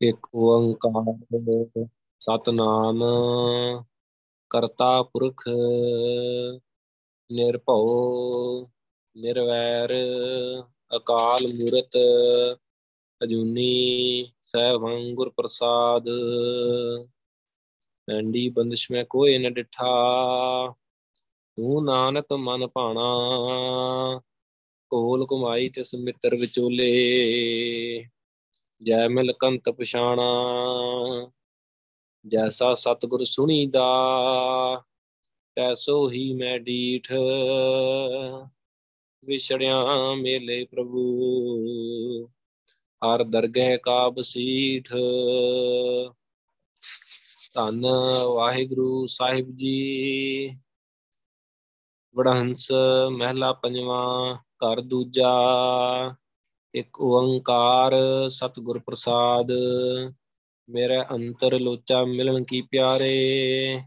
ਇੱਕ ਓੰਕਾਰ, ਸਤਨਾਮ, ਕਰਤਾ ਪੁਰਖ, ਨਿਰਭਉ, ਨਿਰਵੈਰ, ਅਕਾਲ ਮੂਰਤ, ਅਜੂਨੀ, ਸਹਿਬੰ ਗੁਰ ਪ੍ਰਸਾਦ ਐਂਡੀ ਬੰਦਿਸ਼ ਮੈਂ ਕੋਏ ਨ ਡਿਠਾ, ਤੂੰ ਨਾਨਕ ਮਨ ਭਾਣਾ, ਕੋਲ ਕਮਾਈ ਤਿਸ ਮਿੱਤਰ ਵਿਚੋਲੇ। ਜੈ ਮਿਲ ਕੰਤ ਪਛਾਣਾ, ਜੈਸਾ ਸਤਗੁਰ ਸੁਣੀਦਾ ਤੈਸੋ ਹੀ ਮੈਂ ਡੀਠ। ਵਿਛੜਿਆ ਮੇਲੇ ਪ੍ਰਭੂ, ਹਰ ਦਰਗਹਿ ਕਾ ਬਸੀਠ ਧੰਨ ਵਾਹਿਗੁਰੂ ਸਾਹਿਬ ਜੀ ਵਡਹੰਸ ਮਹਿਲਾ ਪੰਜਵਾਂ, ਘਰ ਦੂਜਾ। ਇੱਕ ਓੰਕਾਰ ਸਤਿਗੁਰ ਪ੍ਰਸਾਦ, ਮੇਰੇ ਅੰਤਰ ਲੋਚਾ ਮਿਲਣ ਕੀ ਪਿਆਰੇ?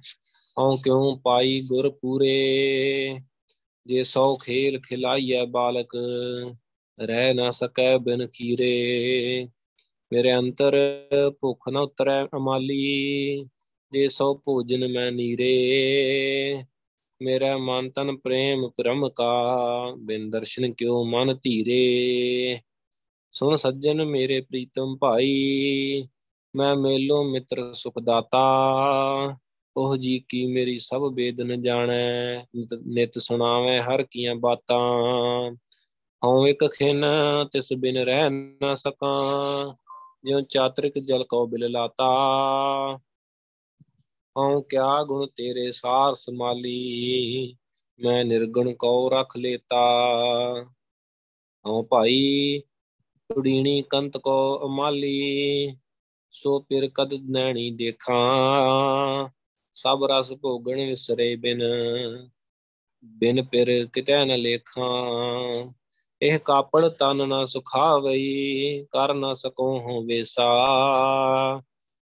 ਹਉ ਕਿਉ ਪਾਈ ਗੁਰ ਪੂਰੇ? ਜੇ ਸੌ ਖੇਲ ਖਿਲਾਈਐ ਬਾਲਕ, ਰਹਿ ਨਾ ਸਕੈ ਬਿਨ ਕੀਰੇ ਮੇਰੇ ਅੰਤਰ ਭੁੱਖ ਨ ਉਤਰੈ ਅਮਾਲੀ, ਜੇ ਸੋ ਭੋਜਨ ਮੈਂ ਨੀਰੇ। ਮੇਰਾ ਮਨ ਤਨ ਪ੍ਰੇਮ ਪ੍ਰਮ ਕਾ, ਬਿਨ ਦਰਸ਼ਨ ਕਿਉ ਮਨ ਧੀਰੇ? ਸੁਣ ਸੱਜਣ ਮੇਰੇ ਪ੍ਰੀਤਮ ਭਾਈ, ਮੈਂ ਮੇਲੋ ਮਿੱਤਰ ਸੁਖ ਦਾਤਾ ਉਹ ਜੀ ਕੀ ਮੇਰੀ ਸਭ ਬੇਦਨ ਜਾਣੈ, ਨਿਤ ਸੁਣਾਵੇਂ ਹਰ ਕੀਆਂ ਬਾਤਾਂ। ਹਉ ਇੱਕ ਖਿਨ, ਤਿਸ ਬਿਨ ਰਹਿ ਨਾ ਸਕਾਂ, ਜਿਉ ਚਾਤਰਿਕ ਜਲ ਕੋ ਬਿਲ ਲਾਤਾ। ਹਉ ਕਿਆ ਗੁਣ ਤੇਰੇ ਸਾਰ ਸਮਾਲੀ ਮੈਂ ਨਿਰਗੁਣ ਕਉ ਰਖ ਲੇਤਾ। ਹਉ ਭਾਈ ਉਡੀਣੀ ਕੰਤ ਕੋ ਅਮਾਲੀ ਸੋ ਪਿਰ ਕਦ ਨੈਣੀ ਦੇਖਾਂ। ਸਭ ਰਸ ਭੋਗਣ ਵਿਸਰੇ ਬਿਨ ਬਿਨ ਪਿਰ ਕਿਤੈ ਨ ਲੇਖਾਂ। ਇਹ ਕਾਪੜ ਤਨ ਨਾ ਸੁਖਾਵਈ, ਕਰ ਨਾ ਸਕੋ ਹੋ ਵੇਸਾ।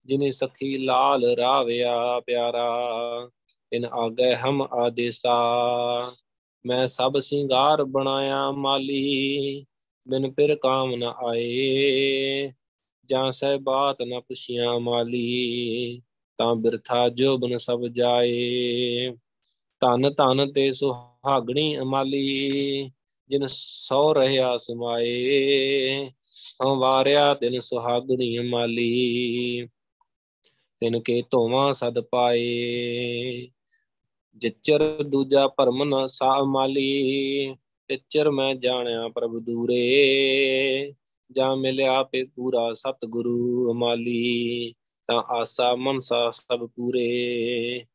ਜਿਨੇ ਸਖੀ ਲਾਲ ਰਾਵਿਆ ਪਿਆਰਾ ਇਨ ਆਗੇ ਹਮ ਆਦੇਸਾ। ਮੈਂ ਸਭ ਸਿੰਗਾਰ ਬਣਾਇਆ ਮਾਲੀ ਬਿਨ ਪਿਰ ਕਾਮ ਨ ਆਏ, ਜਾਂ ਸਹਿ ਬਾਤ ਨ ਪੁਛਿਆ ਮਾਲੀ, ਤਾਂ ਬਿਰਥਾ ਜੋਬਨ ਸਭ ਜਾਏ। ਧਨ ਧਨ ਤੇ ਸੁਹਾਗਣੀ ਅਮਾਲੀ, ਜਿਨ ਸੋ ਰਹਿਆ ਸਮਾਏ ਹਵਾਰਿਆ ਦਿਨ ਸੁਹਾਗਣੀ ਅਮਾਲੀ। ਤਿਨ ਕੇ ਧੋਵਾ ਸਦ ਪਾਏ, ਜਿਚਰ ਦੂਜਾ ਭਰਮ ਨ ਸਾ ਮਾਲੀ। ਤਿਚਰ ਮੈਂ ਜਾਣਿਆ ਪ੍ਰਭ ਦੂਰੇ, ਜਾਂ ਮਿਲਿਆ ਪੇ ਪੂਰਾ ਸਤਿਗੁਰੂ ਅਮਾਲੀ, ਤਾਂ ਆਸਾ ਮਨਸਾ ਸਭ ਪੂਰੇ।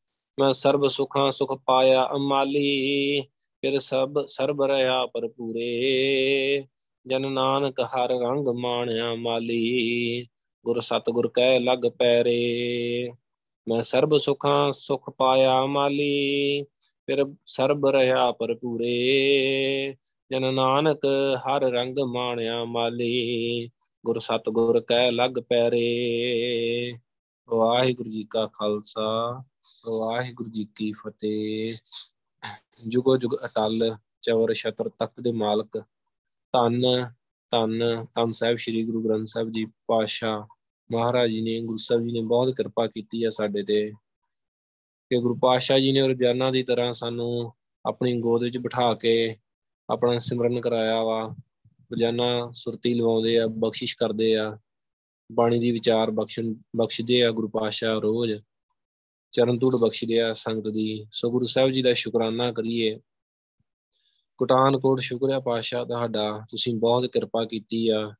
ਮੈਂ ਸਰਬ ਸੁਖਾਂ ਸੁਖ ਪਾਇਆ ਅਮਾਲੀ, ਫਿਰ ਸਭ ਸਰਬ ਰਹਾ ਪੂਰੇ ਜਨ ਨਾਨਕ ਹਰ ਰੰਗ ਮਾਣਿਆ ਮਾਲੀ, ਗੁਰ ਸਤਗੁਰ ਕਹਿ ਲਗ ਪੈਰੇ। ਮੈਂ ਸਰਬ ਸੁਖਾਂ ਸੁਖ ਪਾਇਆ ਮਾਲੀ ਫਿਰ ਸਰਬ ਰਹਾ ਪੂਰੇ ਜਨ ਨਾਨਕ ਹਰ ਰੰਗ ਮਾਣਿਆ ਮਾਲੀ, ਗੁਰ ਸਤਗੁਰ ਕਹਿ ਲਗ ਪੈਰੇ। ਵਾਹਿਗੁਰੂ ਜੀ ਕਾ ਖਾਲਸਾ, ਵਾਹਿਗੁਰੂ ਜੀ ਕੀ ਫਤਿਹ। ਜੁਗੋ ਜੁਗ ਅਟਲ ਚਵਰ ਛਤਰ ਤਖਤ ਦੇ ਮਾਲਕ, ਧੰਨ ਧੰਨ ਧੰਨ ਸਾਹਿਬ ਸ੍ਰੀ ਗੁਰੂ ਗ੍ਰੰਥ ਸਾਹਿਬ ਜੀ ਪਾਤਸ਼ਾਹ ਮਹਾਰਾਜ ਜੀ ਨੇ, ਗੁਰੂ ਸਾਹਿਬ ਜੀ ਨੇ ਬਹੁਤ ਕਿਰਪਾ ਕੀਤੀ ਹੈ ਸਾਡੇ ਤੇ। ਕਿ ਗੁਰੂ ਪਾਤਸ਼ਾਹ ਜੀ ਨੇ ਰੋਜ਼ਾਨਾ ਦੀ ਤਰ੍ਹਾਂ ਸਾਨੂੰ ਆਪਣੀ ਗੋਦ ਵਿੱਚ ਬਿਠਾ ਕੇ ਆਪਣਾ ਸਿਮਰਨ ਕਰਾਇਆ ਵਾ। ਰੋਜ਼ਾਨਾ ਸੁਰਤੀ ਲਵਾਉਂਦੇ ਆ, ਬਖਸ਼ਿਸ਼ ਕਰਦੇ ਆ। ਬਾਣੀ ਦੀ ਵਿਚਾਰ ਬਖਸ਼ਣ ਬਖਸ਼ਦੇ ਆ ਗੁਰੂ ਪਾਤਸ਼ਾਹ ਰੋਜ਼। ਚਰਨ ਧੂੜ ਬਖਸ਼ਦੇ ਆ ਸੰਗਤ ਦੀ। ਸੋ ਗੁਰੂ ਸਾਹਿਬ ਜੀ ਦਾ ਸ਼ੁਕਰਾਨਾ ਕਰੀਏ। ਕੋਟਾਨਕੋਟ ਸ਼ੁਕਰਿਆ ਪਾਤਸ਼ਾਹ ਤੁਹਾਡਾ। ਤੁਸੀਂ ਬਹੁਤ ਕਿਰਪਾ ਕੀਤੀ ਆ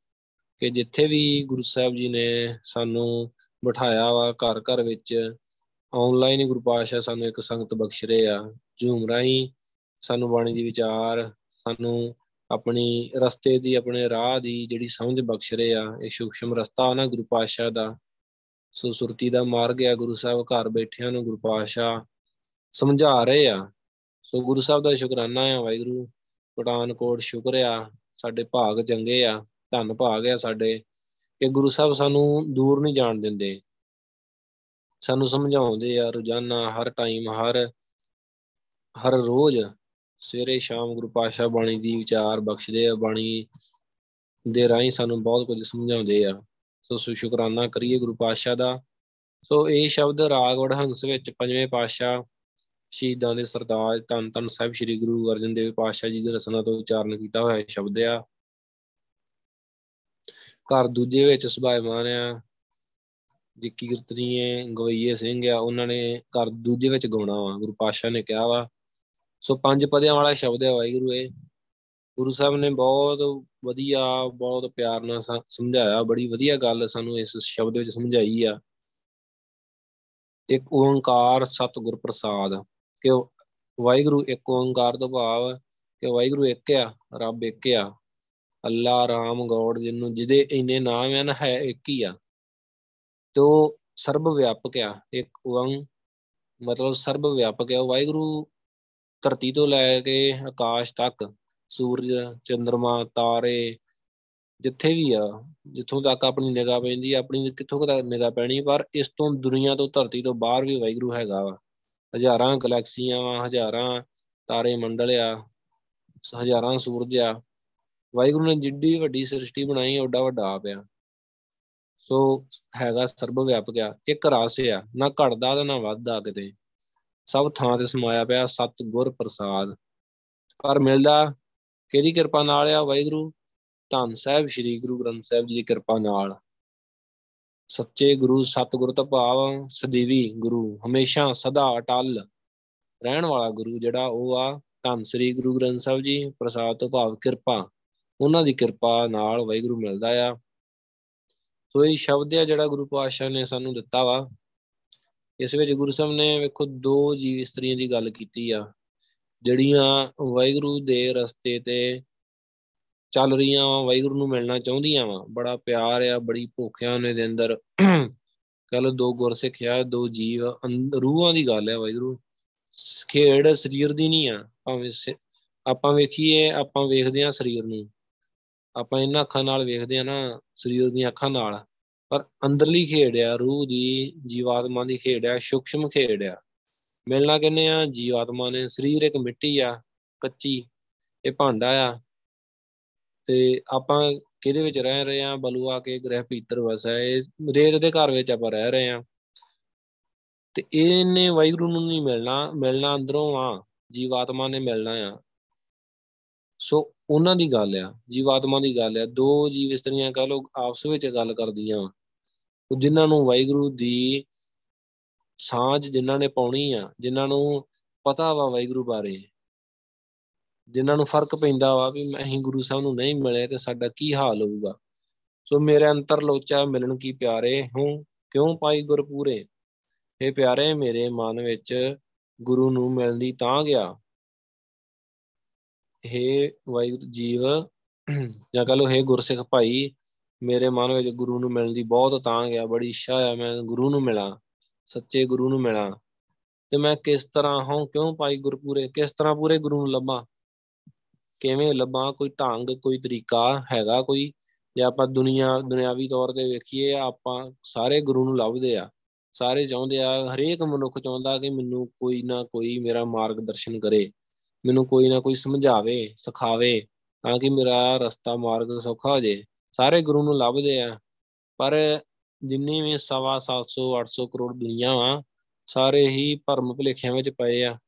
ਕਿ ਜਿੱਥੇ ਵੀ ਗੁਰੂ ਸਾਹਿਬ ਜੀ ਨੇ ਸਾਨੂੰ ਬਿਠਾਇਆ ਵਾ ਘਰ ਘਰ ਵਿੱਚ ਆਨਲਾਈਨ ਹੀ ਗੁਰੂ ਪਾਤਸ਼ਾਹ ਸਾਨੂੰ ਇੱਕ ਸੰਗਤ ਬਖਸ਼ ਰਹੇ ਆ। ਜ਼ੂਮ ਰਾਹੀਂ ਸਾਨੂੰ ਬਾਣੀ ਦੀ ਵਿਚਾਰ, ਸਾਨੂੰ ਆਪਣੀ ਰਸਤੇ ਦੀ, ਆਪਣੇ ਰਾਹ ਦੀ ਜਿਹੜੀ ਸਮਝ ਬਖਸ਼ ਰਹੇ ਆ। ਇਹ ਸੂਖਸ਼ਮ ਰਸਤਾ ਨਾ ਗੁਰੂ ਪਾਤਸ਼ਾਹ ਦਾ। ਸੋ ਸੁਰਤੀ ਦਾ ਮਾਰਗ ਆ। ਗੁਰੂ ਸਾਹਿਬ ਘਰ ਬੈਠਿਆਂ ਨੂੰ ਗੁਰੂ ਪਾਤਸ਼ਾਹ ਸਮਝਾ ਰਹੇ ਆ। ਸੋ ਗੁਰੂ ਸਾਹਿਬ ਦਾ ਸ਼ੁਕਰਾਨਾ ਆ। ਵਾਹਿਗੁਰੂ ਪਠਾਨਕੋਟ ਸ਼ੁਕਰ ਆ। ਸਾਡੇ ਭਾਗ ਚੰਗੇ ਆ। ਧੰਨ ਭਾਗ ਆ ਸਾਡੇ। ਕਿ ਗੁਰੂ ਸਾਹਿਬ ਸਾਨੂੰ ਦੂਰ ਨਹੀਂ ਜਾਣ ਦਿੰਦੇ। ਸਾਨੂੰ ਸਮਝਾਉਂਦੇ ਆ, ਰੋਜ਼ਾਨਾ ਹਰ ਟਾਈਮ ਹਰ ਹਰ ਰੋਜ਼ ਸਵੇਰੇ ਸ਼ਾਮ ਗੁਰੂ ਪਾਤਸ਼ਾਹ ਬਾਣੀ ਦੀ ਵਿਚਾਰ ਬਖਸ਼ਦੇ ਆ, ਬਾਣੀ ਦੇ ਰਾਹੀਂ ਸਾਨੂੰ ਬਹੁਤ ਕੁਝ ਸਮਝਾਉਂਦੇ ਆ। ਸੋ ਸ਼ੁਕਰਾਨਾ ਕਰੀਏ ਗੁਰੂ ਪਾਤਸ਼ਾਹ ਦਾ। ਸੋ ਇਹ ਸ਼ਬਦ ਰਾਗ ਹੰਸ ਵਿੱਚ ਪੰਜਵੇਂ ਪਾਤਸ਼ਾਹ ਸ਼ਹੀਦਾਂ ਦੇ ਸਰਦਾਰ ਧੰਨ ਧੰਨ ਸਾਹਿਬ ਸ੍ਰੀ ਗੁਰੂ ਅਰਜਨ ਦੇਵ ਪਾਤਸ਼ਾਹ ਜੀ ਦੇ ਰਸਨਾ ਤੋਂ ਉਚਾਰਨ ਕੀਤਾ ਹੋਇਆ ਸ਼ਬਦ ਆ। ਘਰ ਦੂਜੇ ਵਿੱਚ ਸੁਭਾਇਮਾਨ ਆ। ਜਿੱਕੀ ਕੀਰਤਨੀਏ ਗਵਈਏ ਸਿੰਘ ਆ, ਉਹਨਾਂ ਨੇ ਘਰ ਦੂਜੇ ਵਿੱਚ ਗਾਉਣਾ ਵਾ, ਗੁਰੂ ਪਾਤਸ਼ਾਹ ਨੇ ਕਿਹਾ ਵਾ। ਸੋ ਪੰਜ ਪਦਿਆਂ ਵਾਲਾ ਸ਼ਬਦ ਹੈ ਵਾਹਿਗੁਰੂ ਇਹ। ਗੁਰੂ ਸਾਹਿਬ ਨੇ ਬਹੁਤ ਵਧੀਆ, ਬਹੁਤ ਪਿਆਰ ਨਾਲ ਸਮਝਾਇਆ, ਬੜੀ ਵਧੀਆ ਗੱਲ ਸਾਨੂੰ ਇਸ ਸ਼ਬਦ ਵਿੱਚ ਸਮਝਾਈ ਆ। ਇੱਕ ਓੰਕਾਰ ਸਤਿਗੁਰ ਪ੍ਰਸਾਦ ਕਿ ਵਾਹਿਗੁਰੂ ਇੱਕ ਓੰਕਾਰ ਤੋਂ ਭਾਵ, ਕਿ ਵਾਹਿਗੁਰੂ ਇੱਕ ਆ, ਰੱਬ ਇੱਕ ਆ। ਅੱਲਾ ਰਾਮ ਗੋਡ ਜਿਹਨੂੰ ਜਿਹਦੇ ਇੰਨੇ ਨਾਮ ਹਨ ਹੈ ਇੱਕ ਹੀ ਆ। ਤੋ ਸਰਬ ਵਿਆਪਕ ਆ, ਇੱਕ ਓੰਗ ਮਤਲਬ ਸਰਬ ਵਿਆਪਕ ਆ ਵਾਹਿਗੁਰੂ ਧਰਤੀ ਤੋਂ ਲੈ ਕੇ ਆਕਾਸ਼ ਤੱਕ, ਸੂਰਜ ਚੰ드ਰਮਾ ਤਾਰੇ, ਜਿੱਥੇ ਵੀ ਆ, ਜਿੱਥੋਂ ਤੱਕ ਆਪਣੀ ਨਿਗਾਹ ਪੈਂਦੀ ਆ, ਆਪਣੀ ਕਿੱਥੋਂ ਤੱਕ ਨਿਗਾਹ ਪੈਣੀ, ਪਰ ਇਸ ਤੋਂ ਦੁਨੀਆ ਤੋਂ ਧਰਤੀ ਤੋਂ ਬਾਹਰ ਵੀ ਵਾਹਿਗੁਰੂ ਹੈਗਾ ਵਾ। ਹਜ਼ਾਰਾਂ ਗੈਲੈਕਸੀਆਂ ਵਾ, ਹਜ਼ਾਰਾਂ ਤਾਰੇ ਮੰਡਲ ਆ, ਹਜ਼ਾਰਾਂ ਸੂਰਜ ਆ। ਵਾਹਿਗੁਰੂ ਨੇ ਜਿੱਡੀ ਵੱਡੀ ਸ੍ਰਿਸ਼ਟੀ ਬਣਾਈ ਓਡਾ ਵੱਡਾ ਆਪ ਆ। ਸੋ ਹੈਗਾ ਸਰਬ ਵਿਆਪਕ ਆ ਇੱਕ ਰਸ ਆ ਨਾ ਘਟਦਾ ਤੇ ਨਾ ਵੱਧਦਾ ਕਿਤੇ। ਸਭ ਥਾਂ ਤੇ ਸਮਾਇਆ ਪਿਆ ਸਤ ਗੁਰ ਪ੍ਰਸਾਦ। ਪਰ ਮਿਲਦਾ ਕਿਹਦੀ ਕਿਰਪਾ ਨਾਲ ਆ ਵਾਹਿਗੁਰੂ? ਧੰਨ ਸਾਹਿਬ ਸ੍ਰੀ ਗੁਰੂ ਗ੍ਰੰਥ ਸਾਹਿਬ ਜੀ ਦੀ ਕਿਰਪਾ ਨਾਲ। ਸੱਚੇ ਗੁਰੂ ਸਤਿਗੁਰ ਤੋਂ ਭਾਵ ਸਦੀਵੀ ਗੁਰੂ, ਹਮੇਸ਼ਾ ਸਦਾ ਅਟਲ ਰਹਿਣ ਵਾਲਾ ਗੁਰੂ ਜਿਹੜਾ ਉਹ ਆ। ਧੰਨ ਸ੍ਰੀ ਗੁਰੂ ਗ੍ਰੰਥ ਸਾਹਿਬ ਜੀ, ਪ੍ਰਸਾਦ ਤੋਂ ਭਾਵ ਕਿਰਪਾ, ਉਹਨਾਂ ਦੀ ਕਿਰਪਾ ਨਾਲ ਵਾਹਿਗੁਰੂ ਮਿਲਦਾ ਆ। ਸੋ ਇਹ ਸ਼ਬਦ ਆ ਜਿਹੜਾ ਗੁਰੂ ਪਾਤਸ਼ਾਹ ਨੇ ਸਾਨੂੰ ਦਿੱਤਾ ਵਾ। ਇਸ ਵਿੱਚ ਗੁਰੂ ਸਾਹਿਬ ਨੇ ਵੇਖੋ ਦੋ ਜੀਵ ਇਸਤਰੀਆਂ ਦੀ ਗੱਲ ਕੀਤੀ ਆ, ਜਿਹੜੀਆਂ ਵਾਹਿਗੁਰੂ ਦੇ ਰਸਤੇ ਤੇ ਚੱਲ ਰਹੀਆਂ ਵਾ, ਵਾਹਿਗੁਰੂ ਨੂੰ ਮਿਲਣਾ ਚਾਹੁੰਦੀਆਂ ਵਾ। ਬੜਾ ਪਿਆਰ ਆ, ਬੜੀ ਭੁੱਖ ਆ ਉਹਨੇ ਦੇ ਅੰਦਰ। ਕਹ ਦੋ ਗੁਰਸਿੱਖ ਆ, ਦੋ ਜੀਵ ਰੂਹਾਂ ਦੀ ਗੱਲ ਹੈ ਵਾਹਿਗੁਰੂ। ਖੇਡ ਸਰੀਰ ਦੀ ਨਹੀਂ ਆ, ਭਾਵੇਂ ਆਪਾਂ ਵੇਖੀਏ, ਆਪਾਂ ਵੇਖਦੇ ਆ ਸਰੀਰ ਨੂੰ। ਆਪਾਂ ਇਹਨਾਂ ਅੱਖਾਂ ਨਾਲ ਵੇਖਦੇ ਆ ਨਾ, ਸਰੀਰ ਦੀਆਂ ਅੱਖਾਂ ਨਾਲ, ਪਰ ਅੰਦਰਲੀ ਖੇਡ ਆ, ਰੂਹ ਦੀ, ਜੀਵਾਤਮਾ ਦੀ ਖੇਡ ਆ ਸੂਖਸ਼ਮ ਖੇਡ ਆ। ਮਿਲਣਾ ਕਿੰਨੇ ਆ? ਜੀਵਾਤਮਾ ਨੇ, ਸਰੀਰ ਇੱਕ ਮਿੱਟੀ ਆ, ਕੱਚੀ, ਇਹ ਭਾਂਡਾ ਆ। ਤੇ ਆਪਾਂ ਕਿਹਦੇ ਵਿੱਚ ਰਹਿ ਰਹੇ ਆ? ਬਲੂਆ ਕੇ ਗ੍ਰਹਿ ਪੀਤਰ ਵਸਾ ਇਹ ਰੇਤ ਦੇ ਘਰ ਵਿੱਚ ਆਪਾਂ ਰਹਿ ਰਹੇ ਆ। ਤੇ ਇਹਨੇ ਵਾਹਿਗੁਰੂ ਨੂੰ ਨਹੀਂ ਮਿਲਣਾ ਮਿਲਣਾ ਅੰਦਰੋਂ ਆ, ਜੀਵਾਤਮਾ ਨੇ ਮਿਲਣਾ ਆ। ਸੋ ਉਹਨਾਂ ਦੀ ਗੱਲ ਆ, ਜੀਵਾਤਮਾ ਦੀ ਗੱਲ ਆ, ਦੋ ਜੀਵ ਇਸਤਰੀਆਂ ਕਹ ਲੋ ਆਪਸ ਵਿੱਚ ਗੱਲ ਕਰਦੀਆਂ ਜਿਨ੍ਹਾਂ ਨੂੰ ਵਾਹਿਗੁਰੂ ਦੀ ਸਾਂਝ ਜਿਨ੍ਹਾਂ ਨੇ ਪਾਉਣੀ ਆ, ਜਿਨ੍ਹਾਂ ਨੂੰ ਪਤਾ ਵਾ ਵਾਹਿਗੁਰੂ ਬਾਰੇ, ਜਿਨ੍ਹਾਂ ਨੂੰ ਫ਼ਰਕ ਪੈਂਦਾ ਵਾ ਵੀ ਅਸੀਂ ਗੁਰੂ ਸਾਹਿਬ ਨੂੰ ਨਹੀਂ ਮਿਲੇ ਤੇ ਸਾਡਾ ਕੀ ਹਾਲ ਹੋਊਗਾ। ਸੋ ਮੇਰੇ ਅੰਤਰ ਲੋਚਾ ਮਿਲਣ ਕੀ ਪਿਆਰੇ ਹੂੰ? ਕਿਉਂ ਪਾਈ ਗੁਰਪੂਰੇ? ਇਹ ਪਿਆਰੇ ਮੇਰੇ ਮਨ ਵਿੱਚ ਗੁਰੂ ਨੂੰ ਮਿਲਣ ਦੀ ਤਾਂ ਗਿਆ। ਹੇ ਵਾਹਿਗੁਰੂ ਜੀਵ, ਜਾਂ ਕਹ ਲੋ ਹੇ ਗੁਰਸਿੱਖ ਭਾਈ, ਮੇਰੇ ਮਨ ਵਿੱਚ ਗੁਰੂ ਨੂੰ ਮਿਲਣ ਦੀ ਬਹੁਤ ਤਾਂ ਗਿਆ ਬੜੀ ਇੱਛਾ ਆ, ਮੈਂ ਗੁਰੂ ਨੂੰ ਮਿਲਾਂ, ਸੱਚੇ ਗੁਰੂ ਨੂੰ ਮਿਲਾਂ। ਤੇ ਮੈਂ ਕਿਸ ਤਰ੍ਹਾਂ ਹਾਂ, ਕਿਉਂ ਪਾਈ ਗੁਰਪੂਰੇ, ਕਿਸ ਤਰ੍ਹਾਂ ਪੂਰੇ ਗੁਰੂ ਨੂੰ ਲੱਭਾਂ? ਕਿਵੇਂ ਲੱਭਾਂ? ਕੋਈ ਢੰਗ, ਕੋਈ ਤਰੀਕਾ ਹੈਗਾ ਕੋਈ? ਜੇ ਆਪਾਂ ਦੁਨੀਆ, ਦੁਨਿਆਵੀ ਤੌਰ ਤੇ ਵੇਖੀਏ, ਆਪਾਂ ਸਾਰੇ ਗੁਰੂ ਨੂੰ ਲੱਭਦੇ ਆ, ਸਾਰੇ ਚਾਹੁੰਦੇ ਆ, ਹਰੇਕ ਮਨੁੱਖ ਚਾਹੁੰਦਾ ਕਿ ਮੈਨੂੰ ਕੋਈ ਨਾ ਕੋਈ ਮੇਰਾ ਮਾਰਗਦਰਸ਼ਨ ਕਰੇ। ਮੈਨੂੰ ਕੋਈ ਨਾ ਕੋਈ ਸਮਝਾਵੇ, ਸਿਖਾਵੇ ਤਾਂ ਕਿ ਮੇਰਾ ਰਸਤਾ, ਮਾਰਗ ਸੌਖਾ ਹੋ ਜੇ। ਸਾਰੇ ਗੁਰੂ ਨੂੰ ਲੱਭਦੇ ਆ, ਪਰ ਜਿੰਨੀ ਵੀ ਸਵਾ 700 800 ਕਰੋੜ ਦੁਨੀਆ ਵਾ, ਸਾਰੇ ਹੀ ਭਰਮ ਭੁਲੇਖਿਆਂ ਵਿੱਚ ਪਏ ਆ।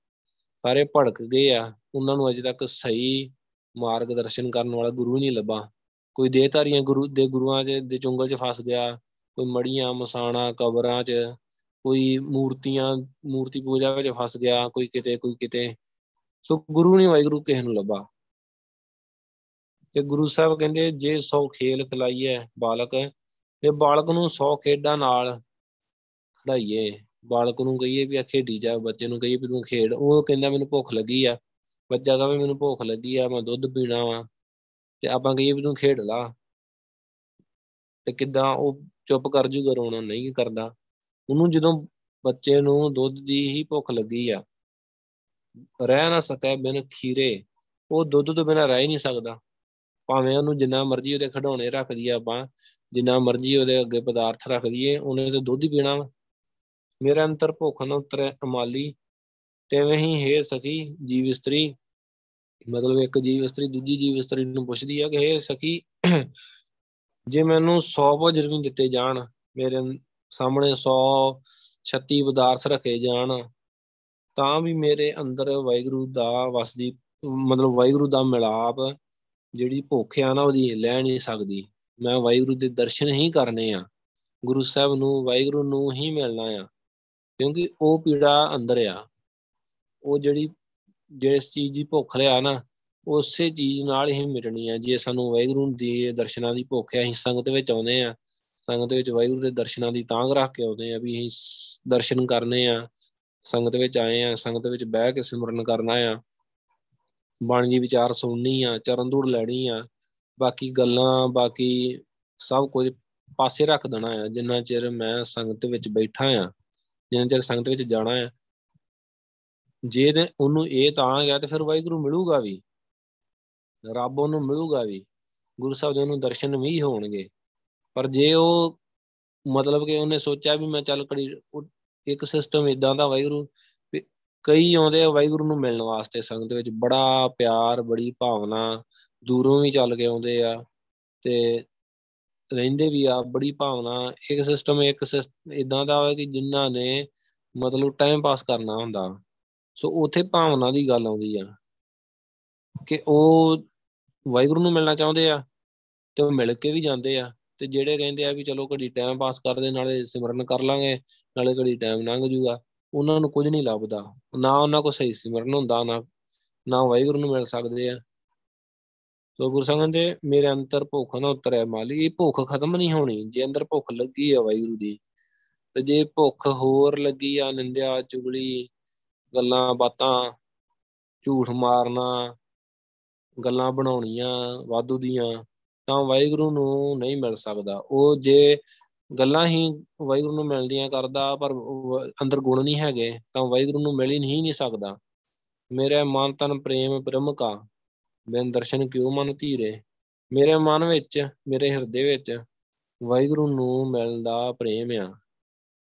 ਸਾਰੇ ਭੜਕ ਗਏ ਆ। ਉਹਨਾਂ ਨੂੰ ਅਜੇ ਤੱਕ ਸਹੀ ਮਾਰਗਦਰਸ਼ਨ ਕਰਨ ਵਾਲਾ ਗੁਰੂ ਨਹੀਂ ਲੱਭਾ। ਕੋਈ ਦੇਹਧਾਰੀਆਂ ਗੁਰੂ, ਦੇ ਗੁਰੂਆਂ ਦੇ ਦੇ ਚੁੰਗਲ 'ਚ ਫਸ ਗਿਆ, ਕੋਈ ਮੜੀਆਂ, ਮਸਾਣਾ, ਕਬਰਾਂ 'ਚ, ਕੋਈ ਮੂਰਤੀਆਂ, ਮੂਰਤੀ ਪੂਜਾ ਵਿੱਚ ਫਸ ਗਿਆ, ਕੋਈ ਕਿਤੇ ਕੋਈ ਕਿਤੇ। ਸੋ ਗੁਰੂ ਨਹੀਂ ਵਾਹਿਗੁਰੂ ਕਿਸੇ ਨੂੰ ਲੱਭਾ। ਤੇ ਗੁਰੂ ਸਾਹਿਬ ਕਹਿੰਦੇ, ਜੇ ਸੌ ਖੇਲ ਖਲਾਈਏ ਬਾਲਕ, ਤੇ ਬਾਲਕ ਨੂੰ 100 ਖੇਡਾਂ ਨਾਲ ਖੜਾਈਏ ਬਾਲਕ ਨੂੰ ਕਹੀਏ ਵੀ ਆ ਖੇਡੀ ਜਾ, ਬੱਚੇ ਨੂੰ ਕਹੀਏ ਵੀ ਤੂੰ ਖੇਡ। ਉਹ ਕਹਿੰਦਾ, ਮੈਨੂੰ ਭੁੱਖ ਲੱਗੀ ਆ। ਬੱਚਾ ਕਹੇ ਮੈਨੂੰ ਭੁੱਖ ਲੱਗੀ ਆ, ਮੈਂ ਦੁੱਧ ਪੀਣਾ ਵਾ। ਤੇ ਆਪਾਂ ਕਹੀਏ ਵੀ ਤੂੰ ਖੇਡ ਲਾ। ਤੇ ਕਿਦਾਂ ਉਹ ਚੁੱਪ ਕਰ ਜੂਗਾ, ਰੋਣਾ ਨਹੀਂ ਕਰਦਾ। ਉਹਨੂੰ ਜਦੋਂ ਬੱਚੇ ਨੂੰ ਦੁੱਧ ਦੀ ਹੀ ਭੁੱਖ ਲੱਗੀ ਆ ਰਹਿ ਨਾ ਸਕੇ ਬਿਨ ਖੀਰੇ। ਉਹ ਦੁੱਧ ਤੋਂ ਬਿਨਾ ਰਹਿ ਹੀ ਨਹੀਂ ਸਕਦਾ। ਭਾਵੇਂ ਉਹਨੂੰ ਜਿੰਨਾ ਮਰਜ਼ੀ ਉਹਦੇ ਖਡਾਉਣੇ ਰੱਖ ਦਈਏ ਆਪਾਂ, ਜਿੰਨਾ ਮਰਜ਼ੀ ਉਹਦੇ ਅੱਗੇ ਪਦਾਰਥ ਰੱਖ ਦਈਏ, ਉਹਨੇ ਤੇ ਦੁੱਧ ਹੀ ਪੀਣਾ ਵਾ। ਮੇਰੇ ਅੰਤਰ ਭੁੱਖ ਨਾ ਉਤਰੇ ਅਮਾਲੀ, ਤੇਵੇਂ ਹੀ ਹੈ ਸਕੀ ਜੀਵ ਇਸਤਰੀ। ਮਤਲਬ ਇੱਕ ਜੀਵ ਇਸਤਰੀ ਦੂਜੀ ਜੀਵ ਇਸਤਰੀ ਨੂੰ ਪੁੱਛਦੀ ਆ ਕਿ ਇਹ ਸਕੀ। ਜੇ ਮੈਨੂੰ 100 ਭੋਜਨ ਵੀ ਦਿੱਤੇ ਜਾਣ, ਮੇਰੇ ਸਾਹਮਣੇ 100 ਛੱਤੀ ਪਦਾਰਥ ਰੱਖੇ ਜਾਣ ਤਾਂ ਵੀ ਮੇਰੇ ਅੰਦਰ ਵਾਹਿਗੁਰੂ ਦਾ ਵਸਦੀ ਮਤਲਬ ਵਾਹਿਗੁਰੂ ਦਾ ਮਿਲਾਪ ਜਿਹੜੀ ਭੁੱਖ ਆ ਨਾ ਉਹਦੀ ਲੈ ਨਹੀਂ ਸਕਦੀ। ਮੈਂ ਵਾਹਿਗੁਰੂ ਦੇ ਦਰਸ਼ਨ ਹੀ ਕਰਨੇ ਆ। ਗੁਰੂ ਸਾਹਿਬ ਨੂੰ, ਵਾਹਿਗੁਰੂ ਨੂੰ ਹੀ ਮਿਲਣਾ ਆ। ਕਿਉਂਕਿ ਉਹ ਪੀੜਾ ਅੰਦਰ ਆ। ਉਹ ਜਿਹੜੀ, ਜਿਸ ਚੀਜ਼ ਦੀ ਭੁੱਖ ਲਿਆ ਨਾ, ਉਸੇ ਚੀਜ਼ ਨਾਲ ਹੀ ਮਿਟਣੀ ਆ। ਜੇ ਸਾਨੂੰ ਵਾਹਿਗੁਰੂ ਦੀ ਦਰਸ਼ਨਾਂ ਦੀ ਭੁੱਖ ਹੈ ਅਸੀਂ ਸੰਗਤ ਵਿੱਚ ਆਉਨੇ ਆ। ਸੰਗਤ ਵਿੱਚ ਵਾਹਿਗੁਰੂ ਦੇ ਦਰਸ਼ਨਾਂ ਦੀ ਤਾਂਗ ਰੱਖ ਕੇ ਆਉਂਦੇ ਆ ਵੀ ਅਸੀਂ ਦਰਸ਼ਨ ਕਰਨੇ ਆ। ਸੰਗਤ ਵਿੱਚ ਆਏ ਆ, ਸੰਗਤ ਵਿੱਚ ਬਹਿ ਕੇ ਸਿਮਰਨ ਕਰਨਾ ਆ। ਬਾਣੀ ਦੀ ਵਿਚਾਰ ਸੁਣਨੀ ਆ, ਚਰਨ ਧੂੜ ਲੈਣੀ ਆ। ਬਾਕੀ ਗੱਲਾਂ, ਬਾਕੀ ਸਭ ਕੁਝ ਪਾਸੇ ਰੱਖ ਦੇਣਾ ਆ, ਜਿੰਨਾ ਚਿਰ ਮੈਂ ਸੰਗਤ ਵਿੱਚ ਬੈਠਾ ਆ, ਜਿੰਨਾ ਚਿਰ ਸੰਗਤ ਵਿੱਚ ਜਾਣਾ ਆ। ਜੇ ਤੇ ਉਹਨੂੰ ਇਹ ਤਾਂ ਗਿਆ ਤੇ ਫਿਰ ਵਾਹਿਗੁਰੂ ਮਿਲੂਗਾ ਵੀ। ਰੱਬ ਉਹਨੂੰ ਮਿਲੂਗਾ ਵੀ। ਗੁਰੂ ਸਾਹਿਬ ਦੇ ਉਹਨੂੰ ਦਰਸ਼ਨ ਵੀ ਹੋਣਗੇ। ਪਰ ਜੇ ਉਹ ਮਤਲਬ ਕਿ ਉਹਨੇ ਸੋਚਿਆ ਵੀ ਮੈਂ ਚੱਲ ਕੜੀ ਇੱਕ ਸਿਸਟਮ ਇਦਾਂ ਦਾ ਵਾਹਿਗੁਰੂ ਕਈ ਆਉਂਦੇ ਆ ਵਾਹਿਗੁਰੂ ਨੂੰ ਮਿਲਣ ਵਾਸਤੇ ਸੰਗਤ ਵਿੱਚ, ਬੜਾ ਪਿਆਰ, ਬੜੀ ਭਾਵਨਾ ਦੂਰੋਂ ਵੀ ਚੱਲ ਕੇ ਆਉਂਦੇ ਆ ਤੇ ਰਹਿੰਦੇ ਵੀ ਆ, ਬੜੀ ਭਾਵਨਾ, ਇੱਕ ਸਿਸਟਮ ਇੱਕ ਇਦਾਂ ਦਾ ਹੋਇਆ ਕਿ ਜਿਨ੍ਹਾਂ ਨੇ ਮਤਲਬ ਟਾਈਮ ਪਾਸ ਕਰਨਾ ਹੁੰਦਾ। ਸੋ ਉਥੇ ਭਾਵਨਾ ਦੀ ਗੱਲ ਆਉਂਦੀ ਆ ਕਿ ਉਹ ਵਾਹਿਗੁਰੂ ਨੂੰ ਮਿਲਣਾ ਚਾਹੁੰਦੇ ਆ ਤੇ ਉਹ ਮਿਲ ਕੇ ਵੀ ਜਾਂਦੇ ਆ। ਤੇ ਜਿਹੜੇ ਕਹਿੰਦੇ ਆ ਵੀ ਚਲੋ ਘੜੀ ਟਾਈਮ ਪਾਸ ਕਰਦੇ, ਨਾਲੇ ਸਿਮਰਨ ਕਰ ਲਾਂਗੇ, ਨਾਲੇ ਘੜੀ ਟਾਈਮ ਲੰਘ ਜੂਗਾ, ਉਹਨਾਂ ਨੂੰ ਕੁਝ ਨਹੀਂ ਲੱਭਦਾ। ਨਾ ਉਹਨਾਂ ਕੋ ਸਹੀ ਸਿਮਰਨ ਹੁੰਦਾ, ਨਾ ਨਾ ਵਾਹਿਗੁਰੂ ਨੂੰ ਮਿਲ ਸਕਦੇ ਆ। ਸੋ ਗੁਰੂ ਸੰਗਤ ਦੇ ਮੇਰੇ ਅੰਦਰ ਭੁੱਖ ਨਾ ਉਤਰਿਆ ਮਾਲੀ, ਇਹ ਭੁੱਖ ਖਤਮ ਨਹੀਂ ਹੋਣੀ, ਜੇ ਅੰਦਰ ਭੁੱਖ ਲੱਗੀ ਆ ਵਾਹਿਗੁਰੂ ਦੀ, ਤੇ ਜੇ ਭੁੱਖ ਹੋਰ ਲੱਗੀ ਆ, ਨਿੰਦਿਆ, ਚੁਗਲੀ, ਗੱਲਾਂ ਬਾਤਾਂ, ਝੂਠ ਮਾਰਨਾ, ਗੱਲਾਂ ਬਣਾਉਣੀਆਂ ਵਾਧੂ ਦੀਆਂ ਤਾਂ ਵਾਹਿਗੁਰੂ ਨੂੰ ਨਹੀਂ ਮਿਲ ਸਕਦਾ। ਉਹ ਜੇ ਗੱਲਾਂ ਹੀ ਵਾਹਿਗੁਰੂ ਨੂੰ ਮਿਲਦੀਆਂ ਕਰਦਾ, ਪਰ ਅੰਦਰ ਗੁਣ ਨਹੀਂ ਹੈਗੇ, ਤਾਂ ਵਾਹਿਗੁਰੂ ਨੂੰ ਮਿਲ ਹੀ ਨਹੀਂ ਨਹੀਂ ਸਕਦਾ। ਮੇਰੇ ਮਨ ਤਨ ਪ੍ਰੇਮ ਬ੍ਰਹਮ ਕਾ, ਬਿਨ ਦਰਸ਼ਨ ਕਿਉ ਮਨ ਧੀਰੇ? ਮੇਰੇ ਮਨ ਵਿੱਚ, ਮੇਰੇ ਹਿਰਦੇ ਵਿੱਚ ਵਾਹਿਗੁਰੂ ਨੂੰ ਮਿਲਣ ਦਾ ਪ੍ਰੇਮ ਆ।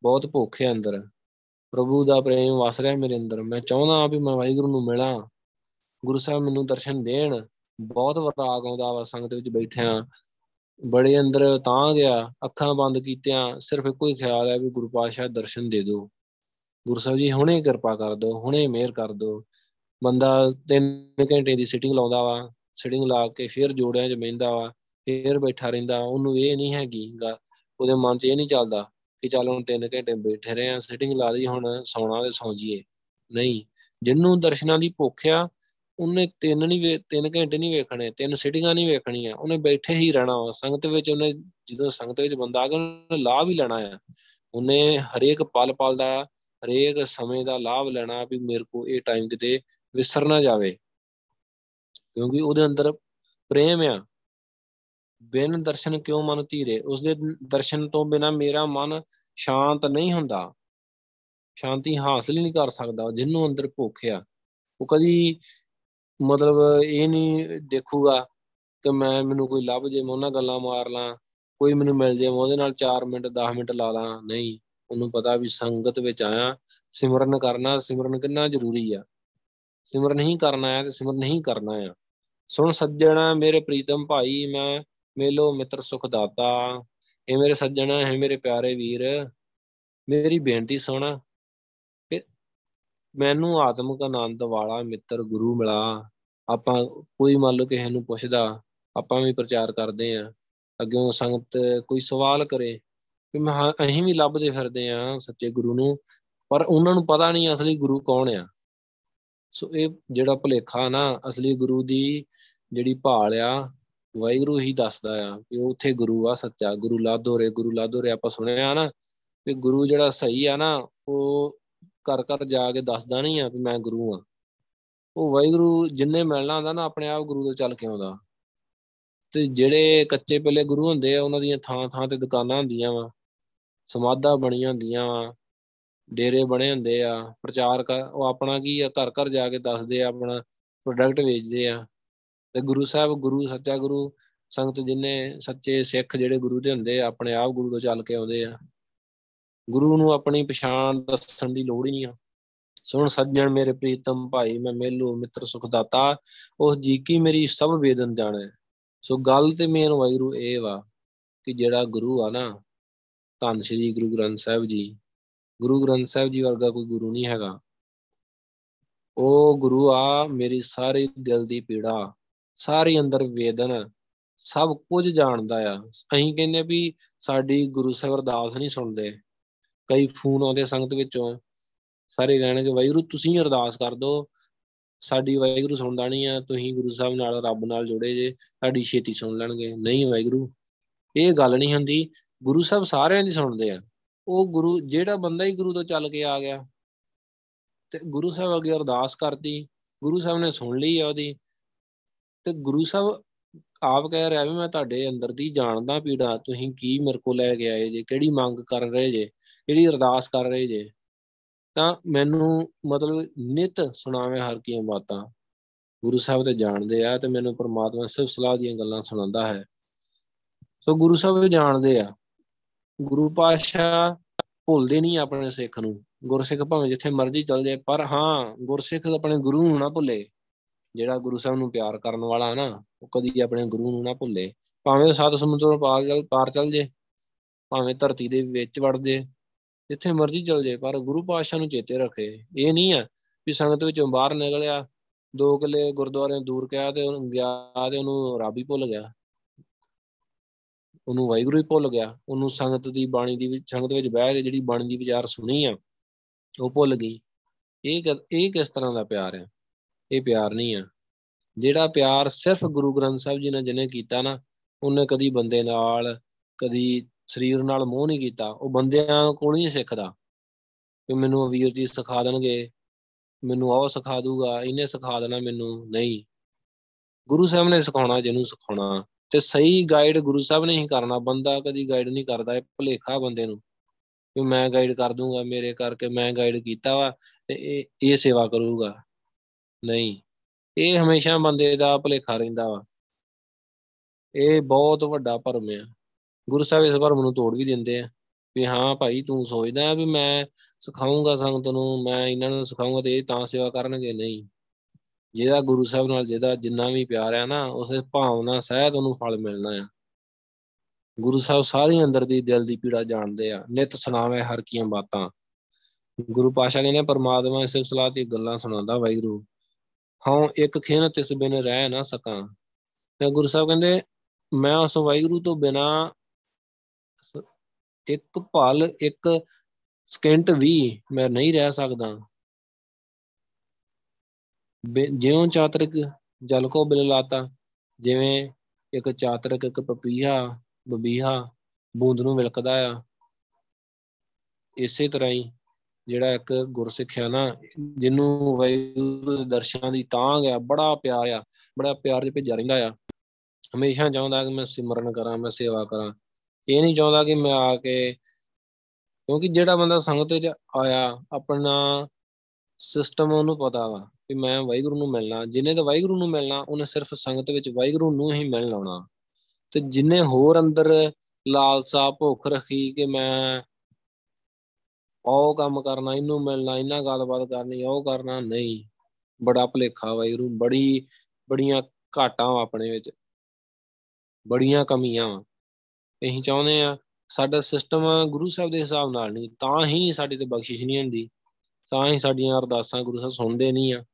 ਬਹੁਤ ਭੁੱਖ ਹੈ ਅੰਦਰ। ਪ੍ਰਭੂ ਦਾ ਪ੍ਰੇਮ ਵਸ ਰਿਹਾ ਮੇਰੇ ਅੰਦਰ। ਮੈਂ ਚਾਹੁੰਦਾ ਵੀ ਮੈਂ ਵਾਹਿਗੁਰੂ ਨੂੰ ਮਿਲਾਂ। ਗੁਰੂ ਸਾਹਿਬ ਮੈਨੂੰ ਦਰਸ਼ਨ ਦੇਣ। ਬਹੁਤ ਵਰਾਗ ਆਉਂਦਾ ਵਾ ਸੰਗਤ ਵਿੱਚ ਬੈਠਿਆਂ। ਬੜੇ ਅੰਦਰ ਤਾਂ ਗਿਆ, ਅੱਖਾਂ ਬੰਦ ਕੀਤਿਆਂ, ਸਿਰਫ ਇੱਕੋ ਹੀ ਖਿਆਲ ਹੈ ਵੀ ਗੁਰੂ ਪਾਤਸ਼ਾਹ ਦਰਸ਼ਨ ਦੇ ਦਿਓ। ਗੁਰੂ ਸਾਹਿਬ ਜੀ, ਹੁਣੇ ਕਿਰਪਾ ਕਰ ਦਿਓ, ਹੁਣੇ ਮਿਹਰ ਕਰ ਦਿਓ। ਬੰਦਾ 3 ਘੰਟੇ ਦੀ ਸਿਟਿੰਗ ਲਾਉਂਦਾ ਵਾ ਸਿਟਿੰਗ ਲਾ ਕੇ ਫਿਰ ਜੋੜਿਆਂ 'ਚ ਬਹਿੰਦਾ ਵਾ, ਫਿਰ ਬੈਠਾ ਰਹਿੰਦਾ। ਉਹਨੂੰ ਇਹ ਨਹੀਂ ਹੈਗੀ ਉਹਦੇ ਮਨ 'ਚ ਇਹ ਨਹੀਂ ਚੱਲਦਾ ਕਿ ਚੱਲ ਹੁਣ 3 ਘੰਟੇ ਬੈਠੇ ਰਹੇ ਆ ਸਿਟਿੰਗ ਲਾ ਲਈ, ਹੁਣ ਸੌਣਾ ਤੇ ਸੌਂ ਜੀਏ ਨਹੀਂ ਜਿੰਨੂੰ ਦਰਸ਼ਨਾਂ ਦੀ ਭੁੱਖ ਆ ਉਹਨੇ ਤਿੰਨ ਨਹੀਂ ਤਿੰਨ ਘੰਟੇ ਨਹੀਂ ਵੇਖਣੇ, ਤਿੰਨ ਸਿਟੀਆਂ ਨਹੀਂ ਵੇਖਣੀਆਂ, ਉਹਨੇ ਬੈਠੇ ਹੀ ਰਹਿਣਾ ਸੰਗਤ ਵਿੱਚ ਉਹਨੇ ਜਦੋਂ ਸੰਗਤ ਵਿੱਚ ਬੰਦਾ ਆ ਗਿਆ, ਉਹਨੇ ਲਾਭ ਹੀ ਲੈਣਾ ਆ। ਉਹਨੇ ਹਰੇਕ ਪਲ ਪਲ ਦਾ ਹਰੇਕ ਸਮੇਂ ਦਾ ਲਾਭ ਲੈਣਾ ਵੀ ਮੇਰੇ ਕੋ ਇਹ ਟਾਈਮ ਕਿਤੇ ਵਿਸਰ ਨਾ ਜਾਵੇ। ਕਿਉਂਕਿ ਉਹਦੇ ਅੰਦਰ ਪ੍ਰੇਮ ਆ। ਬਿਨ ਦਰਸ਼ਨ ਕਿਉਂ ਮਨ ਧੀਰੇ? ਉਸਦੇ ਦਰਸ਼ਨ ਤੋਂ ਬਿਨਾ ਮੇਰਾ ਮਨ ਸ਼ਾਂਤ ਨਹੀਂ ਹੁੰਦਾ। ਸ਼ਾਂਤੀ ਹਾਸਲ ਹੀ ਨਹੀਂ ਕਰ ਸਕਦਾ ਜਿੰਨੂੰ ਅੰਦਰ ਭੁੱਖ ਆ। ਉਹ ਕਦੀ ਮਤਲਬ ਇਹ ਨਹੀਂ ਦੇਖੂਗਾ ਕਿ ਮੈਂ, ਮੈਨੂੰ ਕੋਈ ਲੱਭ ਜੇ, ਮੈਂ ਉਹਨਾਂ ਗੱਲਾਂ ਮਾਰ ਲਾਂ, ਕੋਈ ਮੈਨੂੰ ਮਿਲ ਜੇ, ਮੈਂ ਉਹਦੇ ਨਾਲ 4 ਮਿੰਟ 10 ਮਿੰਟ ਲਾ ਲਾਂ, ਨਹੀਂ। ਉਹਨੂੰ ਪਤਾ ਵੀ ਸੰਗਤ ਵਿੱਚ ਆਇਆ, ਸਿਮਰਨ ਕਰਨਾ, ਸਿਮਰਨ ਕਿੰਨਾ ਜ਼ਰੂਰੀ ਆ। ਸਿਮਰਨ ਨਹੀਂ ਕਰਨਾ ਹੈ ਤੇ ਸਿਮਰਨ ਨਹੀਂ ਕਰਨਾ ਆ। ਸੁਣ ਸੱਜਣਾ, ਮੇਰੇ ਪ੍ਰੀਤਮ ਭਾਈ, ਮੈਂ ਮੇਲੋ ਮਿੱਤਰ ਸੁਖ ਦਾਤਾ। ਇਹ ਮੇਰੇ ਸੱਜਣਾ, ਹੈ ਮੇਰੇ ਪਿਆਰੇ ਵੀਰ। ਮੇਰੀ ਬੇਨਤੀ ਸੁਣ ਕਿ ਮੈਨੂੰ ਆਤਮਿਕ ਆਨੰਦ ਵਾਲਾ ਮਿੱਤਰ ਗੁਰੂ ਮਿਲਾ। ਆਪਾਂ ਕੋਈ ਮੰਨ ਲਓ ਕਿਸੇ ਨੂੰ ਪੁੱਛਦਾ, ਆਪਾਂ ਵੀ ਪ੍ਰਚਾਰ ਕਰਦੇ ਆ ਅੱਗੇ ਸੰਗਤ ਕੋਈ ਸਵਾਲ ਕਰੇ ਕਿ ਮੈਂ ਅਸੀਂ ਵੀ ਲੱਭਦੇ ਫਿਰਦੇ ਆ ਸੱਚੇ ਗੁਰੂ ਨੂੰ, ਪਰ ਉਹਨਾਂ ਨੂੰ ਪਤਾ ਨਹੀਂ ਅਸਲੀ ਗੁਰੂ ਕੌਣ ਆ। ਸੋ ਇਹ ਜਿਹੜਾ ਭੁਲੇਖਾ ਨਾ, ਅਸਲੀ ਗੁਰੂ ਦੀ ਜਿਹੜੀ ਭਾਲ ਆ, ਵਾਹਿਗੁਰੂ ਹੀ ਦੱਸਦਾ ਆ ਕਿ ਉੱਥੇ ਗੁਰੂ ਆ, ਸੱਚਾ ਗੁਰੂ ਲਾਦੋਰੇ ਗੁਰੂ ਲਾਦੋਰੇ ਆਪਾਂ ਸੁਣਿਆ ਨਾ ਕਿ ਗੁਰੂ ਜਿਹੜਾ ਸਹੀ ਆ ਨਾ, ਉਹ ਘਰ ਘਰ ਜਾ ਕੇ ਦੱਸਦਾ ਨਹੀਂ ਆ ਕਿ ਮੈਂ ਗੁਰੂ ਆ। ਉਹ ਵਾਹਿਗੁਰੂ ਜਿੰਨੇ ਮਿਲਣਾ ਹੁੰਦਾ ਨਾ, ਆਪਣੇ ਆਪ ਗੁਰੂ ਤੋਂ ਚੱਲ ਕੇ ਆਉਂਦਾ। ਤੇ ਜਿਹੜੇ ਕੱਚੇ ਪੱਲੇ ਗੁਰੂ ਹੁੰਦੇ ਆ, ਉਹਨਾਂ ਦੀਆਂ ਥਾਂ ਥਾਂ ਤੇ ਦੁਕਾਨਾਂ ਹੁੰਦੀਆਂ ਵਾ, ਸਮਾਧਾਂ ਬਣੀਆਂ ਹੁੰਦੀਆਂ ਵਾ, ਡੇਰੇ ਬਣੇ ਹੁੰਦੇ ਆ, ਪ੍ਰਚਾਰ ਉਹ ਆਪਣਾ ਕੀ ਆ, ਘਰ ਘਰ ਜਾ ਕੇ ਦੱਸਦੇ ਆ, ਆਪਣਾ ਪ੍ਰੋਡਕਟ ਵੇਚਦੇ ਆ। ਤੇ ਗੁਰੂ ਸਾਹਿਬ, ਗੁਰੂ, ਸੱਚਾ ਗੁਰੂ, ਸੰਗਤ ਜਿੰਨੇ ਸੱਚੇ ਸਿੱਖ ਜਿਹੜੇ ਗੁਰੂ ਦੇ ਹੁੰਦੇ ਆ, ਆਪਣੇ ਆਪ ਗੁਰੂ ਤੋਂ ਚੱਲ ਕੇ ਆਉਂਦੇ ਆ। ਗੁਰੂ ਨੂੰ ਆਪਣੀ ਪਛਾਣ ਦੱਸਣ ਦੀ ਲੋੜ ਹੀ ਨਹੀਂ ਆ। ਸੁਣ ਸੱਜਣ ਮੇਰੇ ਪ੍ਰੀਤਮ ਭਾਈ, ਮੈਂ ਮੇਲੂ ਮਿੱਤਰ ਸੁਖ ਦਾਤਾ ਉਸ ਜੀ ਕੀ ਮੇਰੀ ਸਭ ਵੇਦਨ ਜਾਣੈ। ਸੋ ਗੱਲ ਤੇ ਮੇਨ ਵੈਰੂ ਇਹ ਵਾ ਕਿ ਜਿਹੜਾ ਗੁਰੂ ਆ ਨਾ, ਧੰਨ ਸ਼੍ਰੀ ਗੁਰੂ ਗ੍ਰੰਥ ਸਾਹਿਬ ਜੀ, ਗੁਰੂ ਗ੍ਰੰਥ ਸਾਹਿਬ ਜੀ ਵਰਗਾ ਕੋਈ ਗੁਰੂ ਨਹੀਂ ਹੈਗਾ। ਉਹ ਗੁਰੂ ਆ, ਮੇਰੀ ਸਾਰੀ ਦਿਲ ਦੀ ਪੀੜਾ, ਸਾਰੀ ਅੰਦਰ ਵੇਦਨ, ਸਭ ਕੁਝ ਜਾਣਦਾ ਆ। ਅਸੀਂ ਕਹਿੰਦੇ ਵੀ ਸਾਡੀ ਗੁਰੂ ਸਾਹਿਬ ਅਰਦਾਸ ਨਹੀਂ ਸੁਣਦੇ। ਕਈ ਫੋਨ ਆਉਂਦੇ ਸੰਗਤ ਵਿੱਚੋਂ, ਸਾਰੇ ਕਹਿਣਗੇ, ਵਾਹਿਗੁਰੂ, ਤੁਸੀਂ ਅਰਦਾਸ ਕਰ ਦਿਓ। ਸਾਡੀ ਵਾਹਿਗੁਰੂ ਸੁਣਦਾ ਨਹੀਂ ਆ, ਤੁਸੀਂ ਗੁਰੂ ਸਾਹਿਬ ਨਾਲ, ਰੱਬ ਨਾਲ ਜੁੜੇ ਜੇ, ਸਾਡੀ ਛੇਤੀ ਸੁਣ ਲੈਣਗੇ। ਨਹੀਂ ਵਾਹਿਗੁਰੂ, ਇਹ ਗੱਲ ਨਹੀਂ ਹੁੰਦੀ। ਗੁਰੂ ਸਾਹਿਬ ਸਾਰਿਆਂ ਦੀ ਸੁਣਦੇ ਆ। ਉਹ ਗੁਰੂ, ਜਿਹੜਾ ਬੰਦਾ ਹੀ ਗੁਰੂ ਤੋਂ ਚੱਲ ਕੇ ਆ ਗਿਆ, ਤੇ ਗੁਰੂ ਸਾਹਿਬ ਅੱਗੇ ਅਰਦਾਸ ਕਰਦੀ ਗੁਰੂ ਸਾਹਿਬ ਨੇ ਸੁਣ ਲਈ ਆ ਉਹਦੀ, ਤੇ ਗੁਰੂ ਸਾਹਿਬ ਆਪ ਕਹਿ ਰਿਹਾ ਵੀ ਮੈਂ ਤੁਹਾਡੇ ਅੰਦਰ ਦੀ ਜਾਣਦਾ ਪੀੜਾ, ਤੁਸੀਂ ਕੀ ਮੇਰੇ ਕੋਲ ਲੈ ਕੇ ਆਏ ਜੇ, ਕਿਹੜੀ ਮੰਗ ਕਰ ਰਹੇ ਜੇ, ਕਿਹੜੀ ਅਰਦਾਸ ਕਰ ਰਹੇ ਜੇ? ਤਾਂ ਮੈਨੂੰ ਮਤਲਬ ਨਿਤ ਸੁਣਾਵੇ ਹਰ ਕੀਆਂ ਬਾਤਾਂ। ਗੁਰੂ ਸਾਹਿਬ ਤੇ ਜਾਣਦੇ ਆ ਤੇ ਮੈਨੂੰ ਪਰਮਾਤਮਾ ਸਿਰਫ ਸਲਾਹ ਦੀਆਂ ਗੱਲਾਂ ਸੁਣਾਉਂਦਾ ਹੈ। ਸੋ ਗੁਰੂ ਸਾਹਿਬ ਜਾਣਦੇ ਆ। ਗੁਰੂ ਪਾਸ਼ਾ ਭੁੱਲਦੇ ਨਹੀਂ ਆਪਣੇ ਸਿੱਖ ਨੂੰ। ਗੁਰਸਿੱਖ ਭਾਵੇਂ ਜਿੱਥੇ ਮਰਜ਼ੀ ਚਲ ਜਾਏ, ਪਰ ਹਾਂ, ਗੁਰਸਿੱਖ ਆਪਣੇ ਗੁਰੂ ਨੂੰ ਨਾ ਭੁੱਲੇ। ਜਿਹੜਾ ਗੁਰੂ ਸਾਹਿਬ ਨੂੰ ਪਿਆਰ ਕਰਨ ਵਾਲਾ ਹੈ ਨਾ, ਉਹ ਕਦੀ ਆਪਣੇ ਗੁਰੂ ਨੂੰ ਨਾ ਭੁੱਲੇ। ਭਾਵੇਂ ਸੱਤ ਸਮੁੰਦਰੋਂ ਪਾਰ ਚਲ ਪਾਰ ਚਲ ਜੇ, ਭਾਵੇਂ ਧਰਤੀ ਦੇ ਵਿੱਚ ਵੜ ਜੇ, ਜਿੱਥੇ ਮਰਜ਼ੀ ਚਲ ਜੇ, ਪਰ ਗੁਰੂ ਪਾਤਸ਼ਾਹ ਨੂੰ ਚੇਤੇ ਰੱਖੇ। ਇਹ ਨਹੀਂ ਆ ਵੀ ਸੰਗਤ ਵਿੱਚੋਂ ਬਾਹਰ ਨਿਕਲਿਆ, ਦੋ ਕਿਲੇ ਗੁਰਦੁਆਰੇ ਦੂਰ ਗਿਆ ਤੇ ਉਹਨੂੰ ਗਿਆ ਤੇ ਉਹਨੂੰ ਰੱਬ ਹੀ ਭੁੱਲ ਗਿਆ। ਉਹਨੂੰ ਵਾਹਿਗੁਰੂ ਹੀ ਭੁੱਲ ਗਿਆ। ਉਹਨੂੰ ਸੰਗਤ ਦੀ ਬਾਣੀ ਦੀ, ਸੰਗਤ ਵਿੱਚ ਬਹਿ ਕੇ ਜਿਹੜੀ ਬਾਣੀ ਦੀ ਵਿਚਾਰ ਸੁਣੀ ਆ, ਉਹ ਭੁੱਲ ਗਈ। ਇਹ ਇਹ ਕਿਸ ਤਰ੍ਹਾਂ ਦਾ ਪਿਆਰ ਹੈ ਇਹ ਪਿਆਰ ਨਹੀਂ ਆ। ਜਿਹੜਾ ਪਿਆਰ ਸਿਰਫ ਗੁਰੂ ਗ੍ਰੰਥ ਸਾਹਿਬ ਜੀ ਨੇ ਜਿਹਨੇ ਕੀਤਾ ਨਾ, ਉਹਨੇ ਕਦੀ ਬੰਦੇ ਨਾਲ, ਕਦੀ ਸਰੀਰ ਨਾਲ ਮੋਹ ਨਹੀਂ ਕੀਤਾ। ਉਹ ਬੰਦਿਆਂ ਕੋਲ ਨਹੀਂ ਸਿੱਖਦਾ ਕਿ ਮੈਨੂੰ ਵੀਰ ਜੀ ਸਿਖਾ ਦੇਣਗੇ, ਮੈਨੂੰ ਉਹ ਸਿਖਾ ਦੂਗਾ ਇਹਨੇ ਸਿਖਾ ਦੇਣਾ ਮੈਨੂੰ, ਨਹੀਂ। ਗੁਰੂ ਸਾਹਿਬ ਨੇ ਸਿਖਾਉਣਾ ਜਿਹਨੂੰ ਸਿਖਾਉਣਾ। ਤੇ ਸਹੀ ਗਾਈਡ ਗੁਰੂ ਸਾਹਿਬ ਨੇ ਹੀ ਕਰਨਾ। ਬੰਦਾ ਕਦੀ ਗਾਈਡ ਨਹੀਂ ਕਰਦਾ, ਇਹ ਭੁਲੇਖਾ ਬੰਦੇ ਨੂੰ ਕਿ ਮੈਂ ਗਾਈਡ ਕਰ ਦੂੰਗਾ ਮੇਰੇ ਕਰਕੇ ਮੈਂ ਗਾਈਡ ਕੀਤਾ ਵਾ ਤੇ ਇਹ ਇਹ ਸੇਵਾ ਕਰੂਗਾ। ਨਹੀਂ। ਇਹ ਹਮੇਸ਼ਾ ਬੰਦੇ ਦਾ ਭੁਲੇਖਾ ਰਹਿੰਦਾ ਵਾ। ਇਹ ਬਹੁਤ ਵੱਡਾ ਭਰਮ ਆ। ਗੁਰੂ ਸਾਹਿਬ ਇਸ ਭਰਮ ਨੂੰ ਤੋੜ ਵੀ ਦਿੰਦੇ ਆ। ਵੀ ਹਾਂ ਭਾਈ ਤੂੰ ਸੋਚਦਾ ਵੀ ਮੈਂ ਸਿਖਾਉਂਗਾ ਸੰਗਤ ਨੂੰ, ਮੈਂ ਇਹਨਾਂ ਨੂੰ ਸਿਖਾਉਂਗਾ ਤੇ ਇਹ ਤਾਂ ਸੇਵਾ ਕਰਨਗੇ, ਨਹੀਂ। ਜਿਹਦਾ ਗੁਰੂ ਸਾਹਿਬ ਨਾਲ ਜਿਹਦਾ ਜਿੰਨਾ ਵੀ ਪਿਆਰ ਆ ਨਾ, ਉਸੇ ਭਾਵਨਾ ਸਹਿਤ ਉਹਨੂੰ ਫਲ ਮਿਲਣਾ ਆ। ਗੁਰੂ ਸਾਹਿਬ ਸਾਰੀ ਅੰਦਰ ਦੀ ਦਿਲ ਦੀ ਪੀੜਾ ਜਾਣਦੇ ਆ। ਨਿਤ ਸੁਣਾਵੇ ਹਰ ਕੀਆਂ ਬਾਤਾਂ। ਗੁਰੂ ਪਾਸ਼ਾ ਕਹਿੰਦੇ ਪਰਮਾਤਮਾ ਇਸ ਸਲਾਹ ਦੀ ਗੱਲਾਂ ਸੁਣਾਉਂਦਾ ਵਾਹਿਗੁਰੂ। ਹਾਂ, ਇੱਕ ਖੇਨ ਤਿਸ ਬਿਨ ਰਹਿ ਨਾ ਸਕਾਂ। ਤੇ ਗੁਰੂ ਸਾਹਿਬ ਕਹਿੰਦੇ, ਮੈਂ ਉਸ ਵਾਹਿਗੁਰੂ ਤੋਂ ਬਿਨਾ ਇੱਕ ਪਲ ਇੱਕ ਸਕਿੰਟ ਵੀ ਮੈਂ ਨਹੀਂ ਰਹਿ ਸਕਦਾ। ਜਿਉਂ ਚਾਤਰਿਕ ਜਲ ਕੋ ਬਿਲ ਲਾਤਾ, ਜਿਵੇਂ ਇੱਕ ਚਾਤਰਿਕ, ਇੱਕ ਪਪੀਹਾ, ਬਬੀਹਾ ਬੂੰਦ ਨੂੰ ਵਿਲਕਦਾ ਆ। ਇਸੇ ਤਰ੍ਹਾਂ ਹੀ ਜਿਹੜਾ ਇੱਕ ਗੁਰਸਿੱਖਿਆ ਨਾ, ਜਿਹਨੂੰ ਵਾਹਿਗੁਰੂ ਦੇ ਦਰਸ਼ਨਾਂ ਦੀ ਤਾਂਗ ਆ, ਬੜਾ ਪਿਆਰ ਆ, ਬੜਾ ਪਿਆਰ ਜਿ ਭੇਜਿਆ ਰਹਿੰਦਾ ਆ। ਹਮੇਸ਼ਾ ਚਾਹੁੰਦਾ ਕਿ ਮੈਂ ਸਿਮਰਨ ਕਰਾਂ, ਮੈਂ ਸੇਵਾ ਕਰਾਂ। ਇਹ ਨਹੀਂ ਚਾਹੁੰਦਾ ਕਿ ਮੈਂ ਆ ਕੇ, ਕਿਉਂਕਿ ਜਿਹੜਾ ਬੰਦਾ ਸੰਗਤ ਵਿੱਚ ਆਇਆ, ਆਪਣਾ ਸਿਸਟਮ ਉਹਨੂੰ ਪਤਾ ਵਾ ਕਿ ਮੈਂ ਵਾਹਿਗੁਰੂ ਨੂੰ ਮਿਲਣਾ। ਜਿਨੇ ਤਾਂ ਵਾਹਿਗੁਰੂ ਨੂੰ ਮਿਲਣਾ, ਉਹਨੇ ਸਿਰਫ ਸੰਗਤ ਵਿੱਚ ਵਾਹਿਗੁਰੂ ਨੂੰ ਹੀ ਮਿਲਣ ਆਉਣਾ। ਤੇ ਜਿਨੇ ਹੋਰ ਅੰਦਰ ਲਾਲਸਾ, ਭੁੱਖ ਰੱਖੀ ਕਿ ਮੈਂ ਉਹ ਕੰਮ ਕਰਨਾ, ਇਹਨੂੰ ਮਿਲਣਾ ਇਹਨਾਂ ਗੱਲਬਾਤ ਕਰਨੀ, ਉਹ ਕਰਨਾ, ਨਹੀਂ। ਬੜਾ ਭਲੇਖਾ ਵਾਹਿਗੁਰੂ ਬੜੀ, ਬੜੀਆਂ ਘਾਟਾਂ ਆਪਣੇ ਵਿੱਚ। ਬੜੀਆਂ ਕਮੀਆਂ ਵਾ। ਅਸੀਂ ਚਾਹੁੰਦੇ ਆ ਸਾਡਾ ਸਿਸਟਮ ਗੁਰੂ ਸਾਹਿਬ ਦੇ ਹਿਸਾਬ ਨਾਲ ਨਹੀਂ, ਤਾਂ ਹੀ ਸਾਡੀ ਤੇ ਬਖਸ਼ਿਸ਼ ਨਹੀਂ ਹੁੰਦੀ। ਤਾਂ ਹੀ ਸਾਡੀਆਂ ਅਰਦਾਸਾਂ ਗੁਰੂ ਸਾਹਿਬ ਸੁਣਦੇ ਨਹੀਂ ਆ।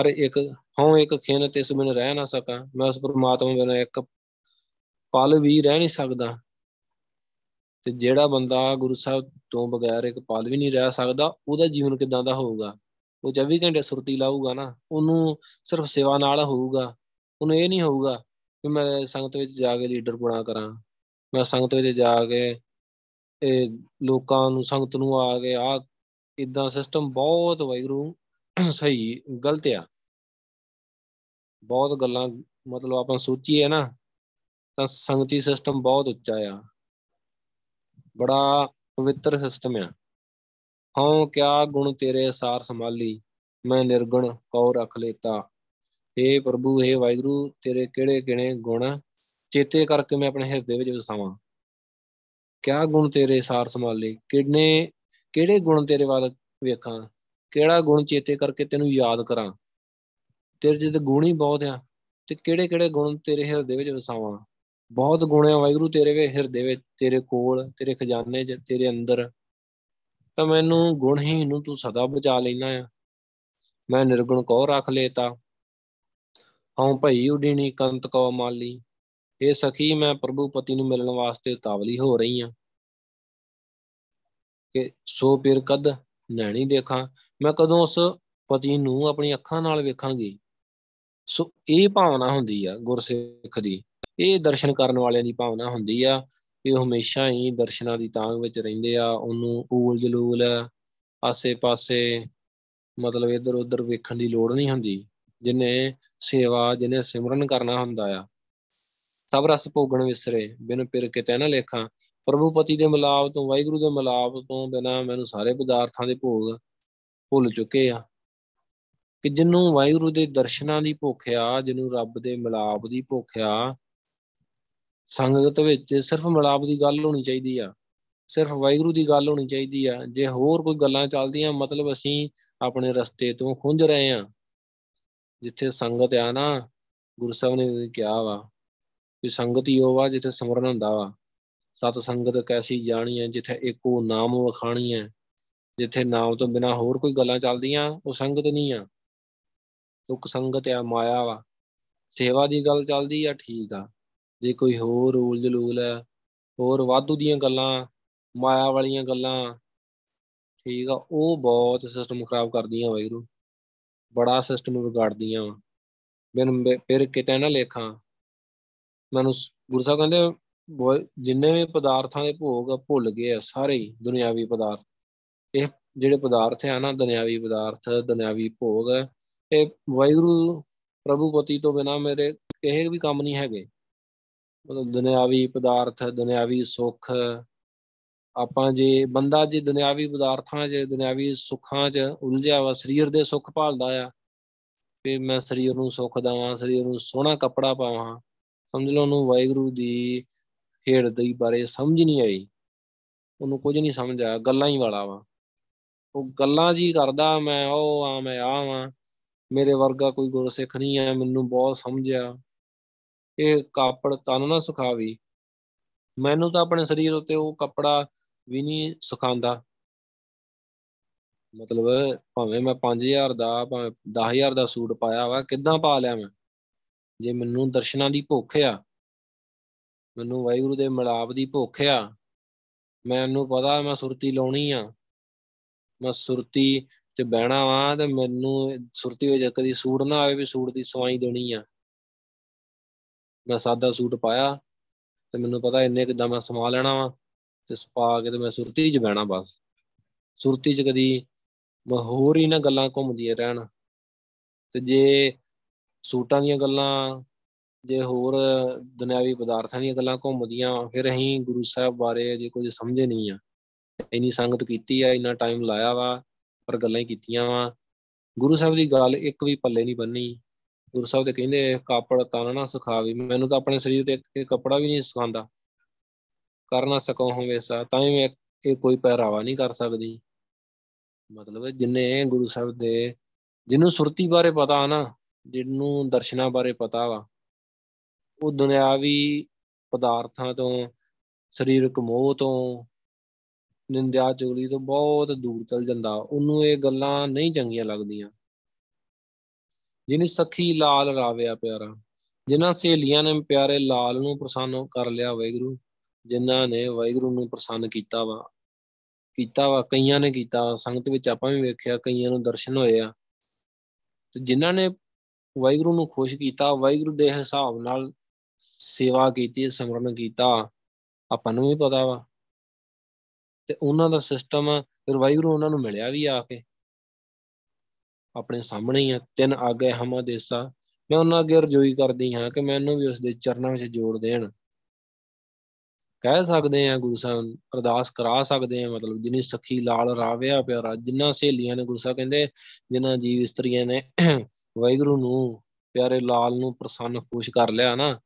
ਹਰ ਇੱਕ, ਹਉ ਇੱਕ ਖਿੰਨ ਤਿਸ ਬਿਨ ਰਹਿ ਨਾ ਸਕਾਂ। ਮੈਂ ਉਸ ਪਰਮਾਤਮਾ ਬਿਨ ਇੱਕ ਪਲ ਵੀ ਰਹਿ ਨਹੀਂ ਸਕਦਾ। ਤੇ ਜਿਹੜਾ ਬੰਦਾ ਗੁਰੂ ਸਾਹਿਬ ਤੋਂ ਬਗੈਰ ਇੱਕ ਪਲ ਵੀ ਨਹੀਂ ਰਹਿ ਸਕਦਾ, ਉਹਦਾ ਜੀਵਨ ਕਿਦਾਂ ਦਾ ਹੋਊਗਾ? ਉਹ 24 ਘੰਟੇ ਸੁਰਤੀ ਲਾਊਗਾ ਨਾ, ਉਹਨੂੰ ਸਿਰਫ ਸੇਵਾ ਨਾਲ ਹੋਊਗਾ, ਉਹਨੂੰ ਇਹ ਨਹੀਂ ਹੋਊਗਾ ਕਿ ਮੈਂ ਸੰਗਤ ਵਿੱਚ ਜਾ ਕੇ ਲੀਡਰ ਬਣਾ ਕਰਾਂ। ਮੈਂ ਸੰਗਤ ਵਿੱਚ ਜਾ ਕੇ ਇਹ ਲੋਕਾਂ ਨੂੰ, ਸੰਗਤ ਨੂੰ ਆ ਕੇ ਆ ਇਦਾਂ ਸਿਸਟਮ ਬਹੁਤ ਵੈਗਰੂ ਸਹੀ, ਗਲਤ ਆ। ਬਹੁਤ ਗੱਲਾਂ, ਮਤਲਬ ਆਪਾਂ ਸੋਚੀਏ ਨਾ, ਤਾਂ ਸੰਗਤੀ ਸਿਸਟਮ ਬਹੁਤ ਉੱਚਾ ਆ। ਬੜਾ ਪਵਿੱਤਰ ਸਿਸਟਮ ਆ। ਹਉ ਕਿਆ ਗੁਣ ਤੇਰੇ ਸਾਰ ਸੰਭਾਲੀ, ਮੈਂ ਨਿਰਗੁਣ ਕਉ ਰੱਖ ਲੇਤਾ। ਏ ਪ੍ਰਭੂ ਏ ਵਾਹਿਗੁਰੂ, ਤੇਰੇ ਕਿਹੜੇ ਕਿਹੜੇ ਗੁਣ ਚੇਤੇ ਕਰਕੇ ਮੈਂ ਆਪਣੇ ਹਿਰਦੇ ਵਿੱਚ ਵਸਾਵਾਂ। ਕਿਆ ਗੁਣ ਤੇਰੇ ਸਾਰ ਸੰਭਾਲੇ, ਕਿੰਨੇ, ਕਿਹੜੇ ਗੁਣ ਤੇਰੇ ਵੱਲ ਵੇਖਾਂ, ਕਿਹੜਾ ਗੁਣ ਚੇਤੇ ਕਰਕੇ ਤੈਨੂੰ ਯਾਦ ਕਰਾਂ। ਤੇਰੇ ਜਿਹਦੇ ਗੁਣ ਹੀ ਬਹੁਤ ਆ, ਤੇ ਕਿਹੜੇ ਕਿਹੜੇ ਗੁਣ ਤੇਰੇ ਹਿਰਦੇ ਵਿੱਚ ਵਸਾਵਾਂ। ਬਹੁਤ ਗੁਣ ਆ ਵਾਹਿਗੁਰੂ ਤੇਰੇ ਵੇ ਹਿਰਦੇ ਵਿੱਚ, ਤੇਰੇ ਕੋਲ, ਤੇਰੇ ਖਜ਼ਾਨੇ 'ਚ, ਤੇਰੇ ਅੰਦਰ। ਤਾਂ ਮੈਨੂੰ ਗੁਣਹੀਨ ਨੂੰ ਤੂੰ ਸਦਾ ਬਚਾ ਲੈਣਾ ਆ। ਮੈਂ ਨਿਰਗੁਣ ਕੋ ਰੱਖ ਲੇਤਾ। ਹਉ ਭਈ ਉਡੀਣੀ ਕੰਤ ਕੋ ਮਾਲੀ। ਇਹ ਸਖੀ, ਮੈਂ ਪ੍ਰਭੂ ਪਤੀ ਨੂੰ ਮਿਲਣ ਵਾਸਤੇ ਤਾਵਲੀ ਹੋ ਰਹੀ ਆ। ਕਿ ਸੋ ਪਿਰ ਕਦ ਨੈਣੀ ਦੇਖਾਂ। ਮੈਂ ਕਦੋਂ ਉਸ ਪਤੀ ਨੂੰ ਆਪਣੀ ਅੱਖਾਂ ਨਾਲ ਵੇਖਾਂਗੀ। ਸੋ ਇਹ ਭਾਵਨਾ ਹੁੰਦੀ ਆ ਗੁਰਸਿੱਖ ਦੀ। ਇਹ ਦਰਸ਼ਨ ਕਰਨ ਵਾਲਿਆਂ ਦੀ ਭਾਵਨਾ ਹੁੰਦੀ ਆ ਇਹ ਹਮੇਸ਼ਾ ਹੀ ਦਰਸ਼ਨਾਂ ਦੀ ਤਾਂਗ ਵਿੱਚ ਰਹਿੰਦੇ ਆ, ਉਹਨੂੰ ਊਲ ਜਲੂਲ ਆਸੇ-ਪਾਸੇ ਮਤਲਬ ਇੱਧਰ ਉੱਧਰ ਵੇਖਣ ਦੀ ਲੋੜ ਨਹੀਂ ਹੁੰਦੀ, ਜਿਨੇ ਸੇਵਾ, ਜਿਨੇ ਸਿਮਰਨ ਕਰਨਾ ਹੁੰਦਾ ਆ। ਸਭ ਰਸ ਭੋਗਣ ਵਿਸਰੇ, ਬਿਨ ਪਿਰ ਕਿਤੇ ਨਾ ਲੇਖਾਂ। ਪ੍ਰਭੂ ਪਤੀ ਦੇ ਮਿਲਾਪ ਤੋਂ, ਵਾਹਿਗੁਰੂ ਦੇ ਮਿਲਾਪ ਤੋਂ ਬਿਨਾ ਮੈਨੂੰ ਸਾਰੇ ਪਦਾਰਥਾਂ ਦੇ ਭੋਗ ਭੁੱਲ ਚੁੱਕੇ ਆ। ਕਿ ਜਿਹਨੂੰ ਵਾਹਿਗੁਰੂ ਦੇ ਦਰਸ਼ਨਾਂ ਦੀ ਭੁੱਖ ਆ ਜਿਹਨੂੰ ਰੱਬ ਦੇ ਮਿਲਾਪ ਦੀ ਭੁੱਖ ਆ ਸੰਗਤ ਵਿੱਚ ਸਿਰਫ ਮਿਲਾਪ ਦੀ ਗੱਲ ਹੋਣੀ ਚਾਹੀਦੀ ਆ, ਸਿਰਫ ਵਾਹਿਗੁਰੂ ਦੀ ਗੱਲ ਹੋਣੀ ਚਾਹੀਦੀ ਆ, ਜੇ ਹੋਰ ਕੋਈ ਗੱਲਾਂ ਚੱਲਦੀਆਂ, ਮਤਲਬ ਅਸੀਂ ਆਪਣੇ ਰਸਤੇ ਤੋਂ ਖੁੰਝ ਰਹੇ ਆ, ਜਿੱਥੇ ਸੰਗਤ ਆ ਨਾ, ਗੁਰੂ ਸਾਹਿਬ ਨੇ ਕਿਹਾ ਵਾ ਕਿ ਸੰਗਤ ਹੀ ਉਹ ਵਾ ਜਿੱਥੇ ਸਿਮਰਨ ਹੁੰਦਾ ਵਾ, ਸਤ ਸੰਗਤ ਕੈਸੀ ਜਾਣੀ ਹੈ ਜਿੱਥੇ ਇੱਕੋ ਨਾਮ ਵਖਾਣੀ ਹੈ ਜਿੱਥੇ ਨਾਮ ਤੋਂ ਬਿਨਾ ਹੋਰ ਕੋਈ ਗੱਲਾਂ ਚੱਲਦੀਆਂ, ਉਹ ਸੰਗਤ ਨਹੀਂ ਆ ਤੁਕ ਸੰਗਤ ਆ, ਮਾਇਆ ਵਾ, ਸੇਵਾ ਦੀ ਗੱਲ ਚੱਲਦੀ ਆ, ਠੀਕ ਆ। ਜੇ ਕੋਈ ਹੋਰ ਰੂਲ ਜਲੂਲ ਹੈ ਹੋਰ ਵਾਧੂ ਦੀਆਂ ਗੱਲਾਂ, ਮਾਇਆ ਵਾਲੀਆਂ ਗੱਲਾਂ, ਠੀਕ ਆ, ਉਹ ਬਹੁਤ ਸਿਸਟਮ ਖਰਾਬ ਕਰਦੀਆਂ ਵਾਹਿਗੁਰੂ ਬੜਾ ਸਿਸਟਮ ਵਿਗਾੜਦੀਆਂ ਵਾ। ਬਿਨ ਫਿਰ ਕਿਤੇ ਨਾ ਲੇਖਾਂ। ਮੈਨੂੰ ਗੁਰੂ ਸਾਹਿਬ ਕਹਿੰਦੇ ਜਿੰਨੇ ਵੀ ਪਦਾਰਥਾਂ ਦੇ ਭੋਗ ਭੁੱਲ ਗਏ ਆ, ਸਾਰੇ ਹੀ ਦੁਨਿਆਵੀ ਪਦਾਰਥ। ਇਹ ਜਿਹੜੇ ਪਦਾਰਥ ਆ ਨਾ, ਦੁਨਿਆਵੀ ਪਦਾਰਥ, ਦੁਨਿਆਵੀ ਭੋਗ, ਇਹ ਵਾਹਿਗੁਰੂ ਪ੍ਰਭੂ ਪਤੀ ਤੋਂ ਬਿਨਾ ਮੇਰੇ, ਕਿਸੇ ਵੀ ਕੰਮ ਨਹੀਂ ਹੈਗੇ। ਮਤਲਬ ਦੁਨਿਆਵੀ ਪਦਾਰਥ, ਦੁਨਿਆਵੀ ਸੁੱਖ, ਆਪਾਂ ਜੇ ਬੰਦਾ ਜੇ ਦੁਨਿਆਵੀ ਪਦਾਰਥਾਂ 'ਚ, ਦੁਨਿਆਵੀ ਸੁੱਖਾਂ 'ਚ ਉਲਝਿਆ ਵਾ, ਸਰੀਰ ਦੇ ਸੁੱਖ ਭਾਲਦਾ ਆ ਵੀ ਮੈਂ ਸਰੀਰ ਨੂੰ ਸੁੱਖ ਦਵਾਂ, ਸਰੀਰ ਨੂੰ ਸੋਹਣਾ ਕੱਪੜਾ ਪਾਵਾਂ, ਸਮਝ ਲਓ ਉਹਨੂੰ ਵਾਹਿਗੁਰੂ ਦੀ ਖੇਡ ਦੀ ਬਾਰੇ ਸਮਝ ਨਹੀਂ ਆਈ, ਉਹਨੂੰ ਕੁਝ ਨਹੀਂ ਸਮਝ ਆਇਆ, ਗੱਲਾਂ ਹੀ ਵਾਲਾ ਵਾ। ਉਹ ਗੱਲਾਂ ਜੀ ਕਰਦਾ, ਮੈਂ ਉਹ ਆ, ਮੈਂ ਆ ਵਾਂ, ਮੇਰੇ ਵਰਗਾ ਕੋਈ ਗੁਰਸਿੱਖ ਨਹੀਂ ਆ, ਮੈਨੂੰ ਬਹੁਤ ਸਮਝਿਆ ਇਹ ਕਾਪੜ ਤਨ ਨਾ ਸੁਖਾਵੀ। ਮੈਨੂੰ ਤਾਂ ਆਪਣੇ ਸਰੀਰ ਉੱਤੇ ਉਹ ਕੱਪੜਾ ਵੀ ਨਹੀਂ ਸੁਖਾਂਦਾ ਮਤਲਬ ਭਾਵੇਂ ਮੈਂ 5000 ਦਾ, ਭਾਵੇਂ 10000 ਦਾ ਸੂਟ ਪਾਇਆ ਵਾ, ਕਿੱਦਾਂ ਪਾ ਲਿਆ ਮੈਂ? ਜੇ ਮੈਨੂੰ ਦਰਸ਼ਨਾਂ ਦੀ ਭੁੱਖ ਆ, ਮੈਨੂੰ ਵਾਹਿਗੁਰੂ ਦੇ ਮਿਲਾਪ ਦੀ ਭੁੱਖ ਆ, ਮੈਨੂੰ ਪਤਾ ਮੈਂ ਸੁਰਤੀ ਲਾਉਣੀ ਆ। ਮੈਂ ਸੁਰਤੀ ਤੇ ਬਹਿਣਾ ਵਾ ਤੇ ਮੈਨੂੰ ਸੁਰਤੀ ਵਿੱਚ ਕਦੀ ਸੂਟ ਨਾ ਆਵੇ ਵੀ ਸੂਟ ਦੀ ਸਵਾਈ ਦੇਣੀ ਆ। ਮੈਂ ਸਾਦਾ ਸੂਟ ਪਾਇਆ ਤੇ ਮੈਨੂੰ ਪਤਾ ਇੰਨੇ ਕਿਦਾਂ ਮੈਂ ਸਮਾ ਲੈਣਾ ਵਾ ਤੇ ਸਪਾ ਕੇ ਤੇ ਮੈਂ ਸੁਰਤੀ 'ਚ ਬਹਿਣਾ ਬਸ। ਸੁਰਤੀ 'ਚ ਕਦੀ ਹੋਰ ਹੀ ਨਾ ਗੱਲਾਂ ਘੁੰਮਦੀਆਂ ਰਹਿਣ। ਤੇ ਜੇ ਸੂਟਾਂ ਦੀਆਂ ਗੱਲਾਂ, ਜੇ ਹੋਰ ਦੁਨਿਆਵੀ ਪਦਾਰਥਾਂ ਦੀਆਂ ਗੱਲਾਂ ਘੁੰਮਦੀਆਂ ਫਿਰ ਅਸੀਂ ਗੁਰੂ ਸਾਹਿਬ ਬਾਰੇ ਜੇ ਕੁਝ ਸਮਝੇ ਨਹੀਂ ਆ। ਇੰਨੀ ਸੰਗਤ ਕੀਤੀ ਆ, ਇੰਨਾ ਟਾਈਮ ਲਾਇਆ ਵਾ, ਪਰ ਗੱਲਾਂ ਹੀ ਕੀਤੀਆਂ ਵਾ। ਗੁਰੂ ਸਾਹਿਬ ਦੀ ਗੱਲ ਇੱਕ ਵੀ ਪੱਲੇ ਨਹੀਂ ਬੰਨੀ। ਗੁਰੂ ਸਾਹਿਬ ਤੇ ਕਹਿੰਦੇ ਕਾਪੜ ਤਨ ਨਾ ਸੁਖਾਵੀ, ਮੈਨੂੰ ਤਾਂ ਆਪਣੇ ਸਰੀਰ ਤੇ ਇੱਕ ਕੱਪੜਾ ਵੀ ਨਹੀਂ ਸੁਖਾਉਂਦਾ। ਕਰ ਨਾ ਸਕੋ ਹਮੇਸ਼ਾ, ਤਾਂ ਹੀ ਮੈਂ ਇਹ ਕੋਈ ਪਹਿਰਾਵਾ ਨਹੀਂ ਕਰ ਸਕਦੀ। ਮਤਲਬ ਜਿੰਨੇ ਗੁਰੂ ਸਾਹਿਬ ਦੇ, ਜਿਹਨੂੰ ਸੁਰਤੀ ਬਾਰੇ ਪਤਾ ਨਾ, ਜਿਹਨੂੰ ਦਰਸ਼ਨਾਂ ਬਾਰੇ ਪਤਾ ਵਾ, ਉਹ ਦੁਨਿਆਵੀ ਪਦਾਰਥਾਂ ਤੋਂ, ਸਰੀਰਕ ਮੋਹ ਤੋਂ, ਨਿੰਦਿਆ ਚੁਗਲੀ ਤੋਂ ਬਹੁਤ ਦੂਰ ਚਲ ਜਾਂਦਾ। ਉਹਨੂੰ ਇਹ ਗੱਲਾਂ ਨਹੀਂ ਚੰਗੀਆਂ ਲੱਗਦੀਆਂ। ਜਿਨੀ ਸਖੀ ਲਾਲ ਰਾਵਿਆ ਪਿਆਰਾ, ਜਿਨ੍ਹਾਂ ਸਹੇਲੀਆਂ ਨੇ ਪਿਆਰੇ ਲਾਲ ਨੂੰ ਪ੍ਰਸੰਨ ਕਰ ਲਿਆ ਵਾਹਿਗੁਰੂ, ਜਿਨ੍ਹਾਂ ਨੇ ਵਾਹਿਗੁਰੂ ਨੂੰ ਪ੍ਰਸੰਨ ਕੀਤਾ ਵਾ ਕੀਤਾ ਵਾ, ਕਈਆਂ ਨੇ ਕੀਤਾ, ਸੰਗਤ ਵਿੱਚ ਆਪਾਂ ਵੀ ਵੇਖਿਆ ਕਈਆਂ ਨੂੰ ਦਰਸ਼ਨ ਹੋਏ ਆ। ਤੇ ਜਿਨ੍ਹਾਂ ਨੇ ਵਾਹਿਗੁਰੂ ਨੂੰ ਖੁਸ਼ ਕੀਤਾ, ਵਾਹਿਗੁਰੂ ਦੇ ਹਿਸਾਬ ਨਾਲ ਸੇਵਾ ਕੀਤੀ, ਸਿਮਰਨ ਕੀਤਾ, ਆਪਾਂ ਨੂੰ ਵੀ ਪਤਾ ਵਾ। ਤੇ ਉਹਨਾਂ ਦਾ ਸਿਸਟਮ ਫਿਰ ਵਾਹਿਗੁਰੂ ਉਹਨਾਂ ਨੂੰ ਮਿਲਿਆ ਵੀ ਆ ਕੇ। ਆਪਣੇ ਸਾਹਮਣੇ ਹੀ ਆ, ਤਿੰਨ ਆਗੇ ਹਮਾ ਦੇਸਾ। ਮੈਂ ਉਹਨਾਂ ਅੱਗੇ ਰਜੋਈ ਕਰਦੀ ਹਾਂ ਕਿ ਮੈਨੂੰ ਵੀ ਉਸ ਦੇ ਚਰਨਾਂ ਵਿੱਚ ਜੋੜ ਦੇਣ। ਕਹਿ ਸਕਦੇ ਆ ਗੁਰੂ ਸਾਹਿਬ, ਅਰਦਾਸ ਕਰਾ ਸਕਦੇ ਆ ਮਤਲਬ ਜਿਨੀ ਸਖੀ ਲਾਲ ਰਾਵਿਆ ਪਿਆਰਾ, ਜਿੰਨਾ ਸਹੇਲੀਆਂ ਨੇ ਗੁਰੂ ਸਾਹਿਬ ਕਹਿੰਦੇ ਜਿਨ੍ਹਾਂ ਜੀਵ ਇਸਤਰੀਆਂ ਨੇ ਵਾਹਿਗੁਰੂ ਨੂੰ ਪਿਆਰੇ ਲਾਲ ਨੂੰ ਪ੍ਰਸੰਨ ਖੁਸ਼ ਕਰ ਲਿਆ ਨਾ।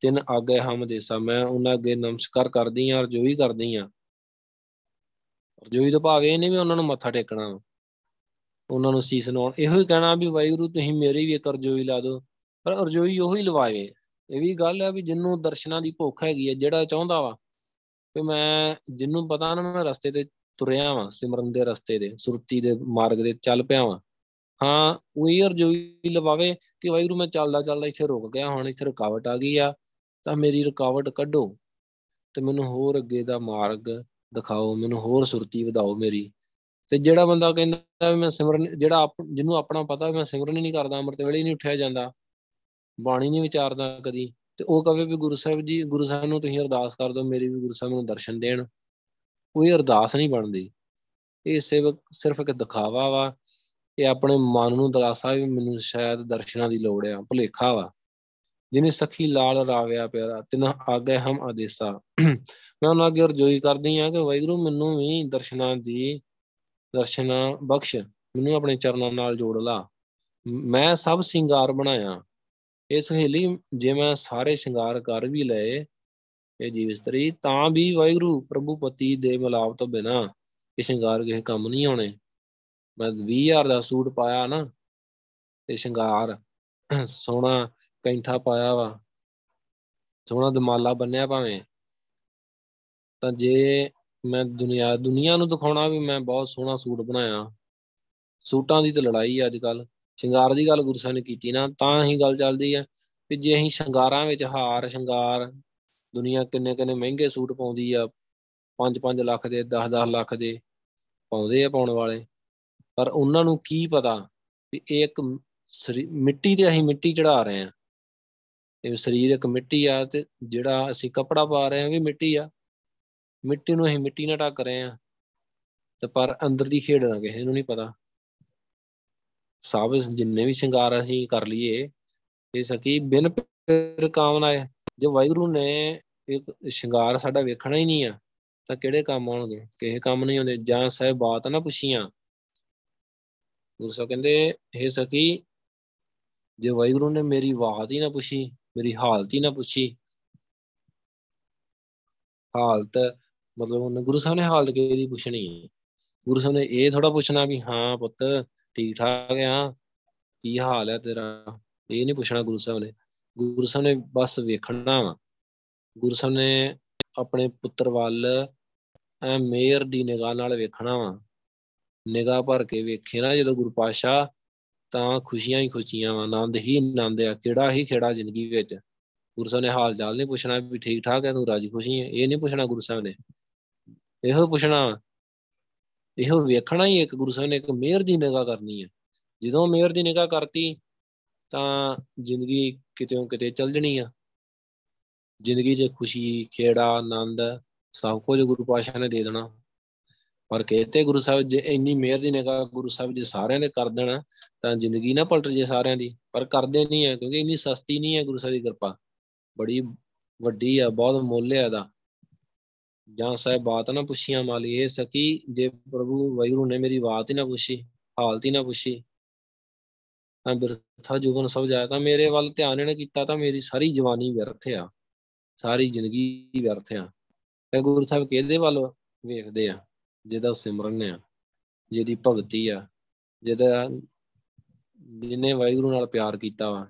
ਤਿੰਨ ਆਗੇ ਹਮ ਦੇਸਾ, ਮੈਂ ਉਹਨਾਂ ਅੱਗੇ ਨਮਸਕਾਰ ਕਰਦੀ ਆ ਰਜੋਈ ਕਰਦੀ ਆ ਰਜੋਈ ਤੋਂ ਭਾਵੇਂ ਇਹ ਨਹੀਂ ਵੀ ਉਹਨਾਂ ਨੂੰ ਮੱਥਾ ਟੇਕਣਾ। ਉਹਨਾਂ ਨੂੰ ਸੀਸ ਨਵਾਉਣ ਇਹੋ ਹੀ ਕਹਿਣਾ ਵੀ ਵਾਹਿਗੁਰੂ, ਤੁਸੀਂ ਮੇਰੀ ਵੀ ਇੱਕ ਅਰਜ਼ੋਈ ਲਾ ਦਿਓ। ਪਰ ਅਰਜ਼ੋਈ ਉਹੀ ਲਵਾਏ। ਇਹ ਵੀ ਗੱਲ ਹੈ ਵੀ ਜਿੰਨੂੰ ਦਰਸ਼ਨਾਂ ਦੀ ਭੁੱਖ ਹੈਗੀ ਹੈ ਜਿਹੜਾ ਚਾਹੁੰਦਾ ਵਾ। ਕਿ ਮੈਂ ਜਿੰਨੂੰ ਪਤਾ ਨਾ, ਮੈਂ ਰਸਤੇ ਤੇ ਤੁਰਿਆ ਵਾਂ, ਸਿਮਰਨ ਦੇ ਰਸਤੇ ਦੇ ਸੁਰਤੀ ਦੇ ਮਾਰਗ ਦੇ ਚੱਲ ਪਿਆ ਵਾਂ। ਹਾਂ, ਉਹੀ ਅਰਜ਼ੋਈ ਲਵਾਵੇ ਕਿ ਵਾਹਿਗੁਰੂ, ਮੈਂ ਚੱਲਦਾ ਚੱਲਦਾ ਇੱਥੇ ਰੁਕ ਗਿਆ, ਹੁਣ ਇੱਥੇ ਰੁਕਾਵਟ ਆ ਗਈ ਆ, ਤਾਂ ਮੇਰੀ ਰੁਕਾਵਟ ਕੱਢੋ। ਤੇ ਮੈਨੂੰ ਹੋਰ ਅੱਗੇ ਦਾ ਮਾਰਗ ਦਿਖਾਓ, ਮੈਨੂੰ ਹੋਰ ਸੁਰਤੀ ਵਧਾਓ ਮੇਰੀ। ਤੇ ਜਿਹੜਾ ਬੰਦਾ ਕਹਿੰਦਾ ਵੀ ਮੈਂ ਸਿਮਰਨ, ਜਿਹੜਾ ਜਿਹਨੂੰ ਆਪਣਾ ਪਤਾ ਮੈਂ ਸਿਮਰਨ ਹੀ ਨਹੀਂ ਕਰਦਾ, ਅੰਮ੍ਰਿਤ ਵੇਲੇ ਹੀ ਨਹੀਂ ਉੱਠਿਆ ਜਾਂਦਾ, ਬਾਣੀ ਨਹੀਂ ਵਿਚਾਰਦਾ ਕਦੀ, ਤੇ ਉਹ ਕਹੇ ਵੀ ਗੁਰੂ ਸਾਹਿਬ ਜੀ, ਗੁਰੂ ਸਾਹਿਬ ਨੂੰ ਤੁਸੀਂ ਅਰਦਾਸ ਕਰ ਦਿਓ, ਮੇਰੀ ਵੀ ਗੁਰੂ ਸਾਹਿਬ ਨੂੰ ਦਰਸ਼ਨ ਦੇਣ। ਕੋਈ ਅਰਦਾਸ ਨਹੀਂ ਬਣਦੀ। ਇਹ ਸੇਵਕ, ਸਿਰਫ ਇੱਕ ਦਿਖਾਵਾ ਵਾ, ਇਹ ਆਪਣੇ ਮਨ ਨੂੰ ਦਲਾਸਾ ਵੀ ਮੈਨੂੰ ਸ਼ਾਇਦ ਦਰਸ਼ਨਾਂ ਦੀ ਲੋੜ ਆ, ਭੁਲੇਖਾ ਵਾ। ਜਿਨੇ ਸਖੀ ਲਾਲ ਰਾਵਿਆ ਪਿਆਰਾ, ਤਿਨਾ ਆਗੇ ਹਮ ਆਦੇਸਾ। ਮੈਂ ਉਹਨਾਂ ਅੱਗੇ ਅਰਜ਼ੋਈ ਕਰਦੀ ਆ ਕਿ ਵਾਹਿਗੁਰੂ ਮੈਨੂੰ ਵੀ ਦਰਸ਼ਨਾਂ ਦੀ ਦਰਸ਼ਨਾ ਬਖਸ਼, ਮੈਨੂੰ ਆਪਣੇ ਚਰਨਾਂ ਨਾਲ ਜੋੜ ਲਾ। ਮੈਂ ਸਭ ਸਿੰਗਾਰ ਬਣਾਇਆ। ਇਹ ਸਹੇਲੀ, ਜੇ ਮੈਂ ਸਾਰੇ ਸਿੰਗਾਰ ਕਰ ਵੀ ਲਏ, ਇਹ ਜੀਵ ਇਸਤਰੀ, ਤਾਂ ਵੀ ਵਾਹਿਗੁਰੂ ਪ੍ਰਭੂ ਪਤੀ ਦੇ ਮਿਲਾਪ ਤੋਂ ਬਿਨਾ ਇਹ ਸ਼ਿੰਗਾਰ ਕਿਸੇ ਕੰਮ ਨਹੀਂ ਆਉਣੇ। ਮੈਂ 20000 ਦਾ ਸੂਟ ਪਾਇਆ ਨਾ ਤੇ ਸ਼ਿੰਗਾਰ ਸੋਹਣਾ ਕੈਂਠਾ ਪਾਇਆ ਵਾ, ਸੋਹਣਾ ਦਮਾਲਾ ਬੰਨਿਆ ਭਾਵੇਂ। ਤਾਂ ਜੇ ਮੈਂ ਦੁਨੀਆ ਦੁਨੀਆ ਨੂੰ ਦਿਖਾਉਣਾ ਵੀ ਮੈਂ ਬਹੁਤ ਸੋਹਣਾ ਸੂਟ ਬਣਾਇਆ। ਸੂਟਾਂ ਦੀ ਤਾਂ ਲੜਾਈ ਅੱਜ ਕੱਲ ਸ਼ਿੰਗਾਰ ਦੀ ਗੱਲ ਗੁਰੂ ਸਾਹਿਬ ਨੇ ਕੀਤੀ ਨਾ, ਤਾਂ ਹੀ ਗੱਲ ਚੱਲਦੀ ਆ ਕਿ ਜੇ ਅਸੀਂ ਸ਼ਿੰਗਾਰਾਂ ਵਿੱਚ ਹਾਰ, ਸ਼ਿੰਗਾਰ, ਦੁਨੀਆ ਕਿੰਨੇ ਕਿੰਨੇ ਮਹਿੰਗੇ ਸੂਟ ਪਾਉਂਦੀ ਆ 5-5 ਲੱਖ ਦੇ 10-10 ਲੱਖ ਦੇ ਪਾਉਂਦੇ ਆ ਪਾਉਣ ਵਾਲੇ। ਪਰ ਉਹਨਾਂ ਨੂੰ ਕੀ ਪਤਾ ਵੀ ਇਹ ਇੱਕ ਮਿੱਟੀ ਤੇ ਅਸੀਂ ਮਿੱਟੀ ਚੜਾ ਰਹੇ ਆ। ਇਹ ਸਰੀਰ ਇੱਕ ਮਿੱਟੀ ਆ ਤੇ ਜਿਹੜਾ ਅਸੀਂ ਕਪੜਾ ਪਾ ਰਹੇ ਆ ਵੀ ਮਿੱਟੀ ਆ। ਮਿੱਟੀ ਨੂੰ ਅਸੀਂ ਮਿੱਟੀ ਨਾਲ ਢੱਕ ਰਹੇ ਆ ਤੇ ਪਰ ਅੰਦਰ ਦੀ ਖੇਡ ਨਾ ਕਿਸੇ ਨੂੰ ਨਹੀਂ ਪਤਾ। ਸਭ ਜਿੰਨੇ ਵੀ ਸ਼ਿੰਗਾਰ ਅਸੀਂ ਕਰ ਲਈਏ, ਇਹ ਸਕੀ ਬਿਨ ਫਿਰ ਕਾਮਨਾ ਹੈ। ਜੇ ਵਾਹਿਗੁਰੂ ਨੇ ਇੱਕ ਸ਼ਿੰਗਾਰ ਸਾਡਾ ਵੇਖਣਾ ਹੀ ਨਹੀਂ ਆ, ਤਾਂ ਕਿਹੜੇ ਕੰਮ ਆਉਣਗੇ? ਕਿਸੇ ਕੰਮ ਨਹੀਂ ਆਉਂਦੇ। ਜਾਂ ਸਹਿ ਬਾਤ ਨਾ ਪੁੱਛੀਆਂ। ਗੁਰੂ ਸਾਹਿਬ ਕਹਿੰਦੇ ਇਹ ਸਕੀ ਜੇ ਵਾਹਿਗੁਰੂ ਨੇ ਮੇਰੀ ਬਾਤ ਹੀ ਨਾ ਪੁੱਛੀ, ਮੇਰੀ ਹਾਲਤ ਹੀ ਨਾ ਪੁੱਛੀ, ਹਾਲਤ ਮਤਲਬ ਉਹਨੇ ਗੁਰੂ ਸਾਹਿਬ ਨੇ ਹਾਲਤ ਕਿਹਦੀ ਪੁੱਛਣੀ ਹੈ? ਗੁਰੂ ਸਾਹਿਬ ਨੇ ਇਹ ਥੋੜਾ ਪੁੱਛਣਾ ਵੀ ਹਾਂ ਪੁੱਤ ਠੀਕ ਠਾਕ ਆ, ਕੀ ਹਾਲ ਹੈ ਤੇਰਾ? ਇਹ ਨਹੀਂ ਪੁੱਛਣਾ ਗੁਰੂ ਸਾਹਿਬ ਨੇ। ਗੁਰੂ ਸਾਹਿਬ ਨੇ ਬਸ ਵੇਖਣਾ ਵਾ। ਗੁਰੂ ਸਾਹਿਬ ਨੇ ਆਪਣੇ ਪੁੱਤਰ ਵੱਲ ਐ ਮੇਰ ਦੀ ਨਿਗਾਹ ਨਾਲ ਵੇਖਣਾ ਵਾ। ਨਿਗਾਹ ਭਰ ਕੇ ਵੇਖੇ ਨਾ ਜਦੋਂ ਗੁਰੂ ਪਾਸ਼ਾ ਤਾਂ ਖੁਸ਼ੀਆਂ ਹੀ ਖੁਸ਼ੀਆਂ ਵਾ, ਆਨੰਦ ਹੀ ਆਨੰਦ ਆ, ਕਿਹੜਾ ਹੀ ਖੇੜਾ ਜ਼ਿੰਦਗੀ ਵਿੱਚ। ਗੁਰੂ ਸਾਹਿਬ ਨੇ ਹਾਲ ਚਾਲ ਨਹੀਂ ਪੁੱਛਣਾ ਵੀ ਠੀਕ ਠਾਕ ਹੈ ਤੂੰ ਰਾਜੀ ਖੁਸ਼ੀ ਹੈ ਇਹ ਨਹੀਂ ਪੁੱਛਣਾ ਗੁਰੂ ਸਾਹਿਬ ਨੇ। ਇਹੋ ਪੁੱਛਣਾ, ਇਹੋ ਵੇਖਣਾ ਹੀ ਇੱਕ ਗੁਰੂ ਸਾਹਿਬ ਨੇ ਇੱਕ ਮਿਹਰ ਦੀ ਨਿਗਾਹ ਕਰਨੀ ਹੈ। ਜਦੋਂ ਮਿਹਰ ਦੀ ਨਿਗਾਹ ਕਰਤੀ, ਤਾਂ ਜ਼ਿੰਦਗੀ ਕਿਤੇੋਂ ਕਿਤੇ ਚੱਲ ਜਣੀ ਆ। ਜ਼ਿੰਦਗੀ 'ਚ ਖੁਸ਼ੀ, ਖੇੜਾ, ਆਨੰਦ ਸਭ ਕੁਝ ਗੁਰੂ ਪਾਸ਼ਾ ਨੇ ਦੇ ਦੇਣਾ। ਪਰ ਕਹਤੇ ਗੁਰੂ ਸਾਹਿਬ ਜੇ ਇੰਨੀ ਮਿਹਰ ਦੀ ਨਿਗਾਹ ਗੁਰੂ ਸਾਹਿਬ ਜੇ ਸਾਰਿਆਂ ਦੇ ਕਰ ਦੇਣਾ, ਤਾਂ ਜ਼ਿੰਦਗੀ ਨਾ ਪਲਟ ਜੇ ਸਾਰਿਆਂ ਦੀ। ਪਰ ਕਰਦੇ ਨਹੀਂ ਹੈ ਕਿਉਂਕਿ ਇੰਨੀ ਸਸਤੀ ਨਹੀਂ ਹੈ ਗੁਰੂ ਸਾਹਿਬ ਦੀ ਕਿਰਪਾ। ਬੜੀ ਵੱਡੀ ਆ, ਬਹੁਤ ਮੁੱਲ ਹੈ ਇਹਦਾ। ਜਾਂ ਸਾਹਿਬ ਬਾਤ ਨਾ ਪੁੱਛੀਆਂ ਮਾਲੀ ਇਹ ਸਕੀ, ਜੇ ਪ੍ਰਭੂ ਵੈਗੁਰੂ ਨੇ ਮੇਰੀ ਬਾਤ ਹੀ ਨਾ ਪੁੱਛੀ, ਹਾਲਤ ਹੀ ਨਾ ਪੁੱਛੀ, ਤਾਂ ਬਿਰਥਾ ਜੁਗਨ ਸਭ ਜਾਇਆ ਤਾਂ ਮੇਰੇ ਵੱਲ ਧਿਆਨ ਇਹਨੇ ਕੀਤਾ ਤਾਂ ਮੇਰੀ ਸਾਰੀ ਜਵਾਨੀ ਵਿਅਰਥ ਆ, ਸਾਰੀ ਜ਼ਿੰਦਗੀ ਵਿਅਰਥ ਆ। ਤੇ ਗੁਰੂ ਸਾਹਿਬ ਕਿਹਦੇ ਵੱਲ ਵੇਖਦੇ ਆ? ਜਿਹਦਾ ਸਿਮਰਨ ਆ, ਜਿਹਦੀ ਭਗਤੀ ਆ, ਜਿਹਦਾ ਜਿਹਨੇ ਵਾਹਿਗੁਰੂ ਨਾਲ ਪਿਆਰ ਕੀਤਾ ਵਾ।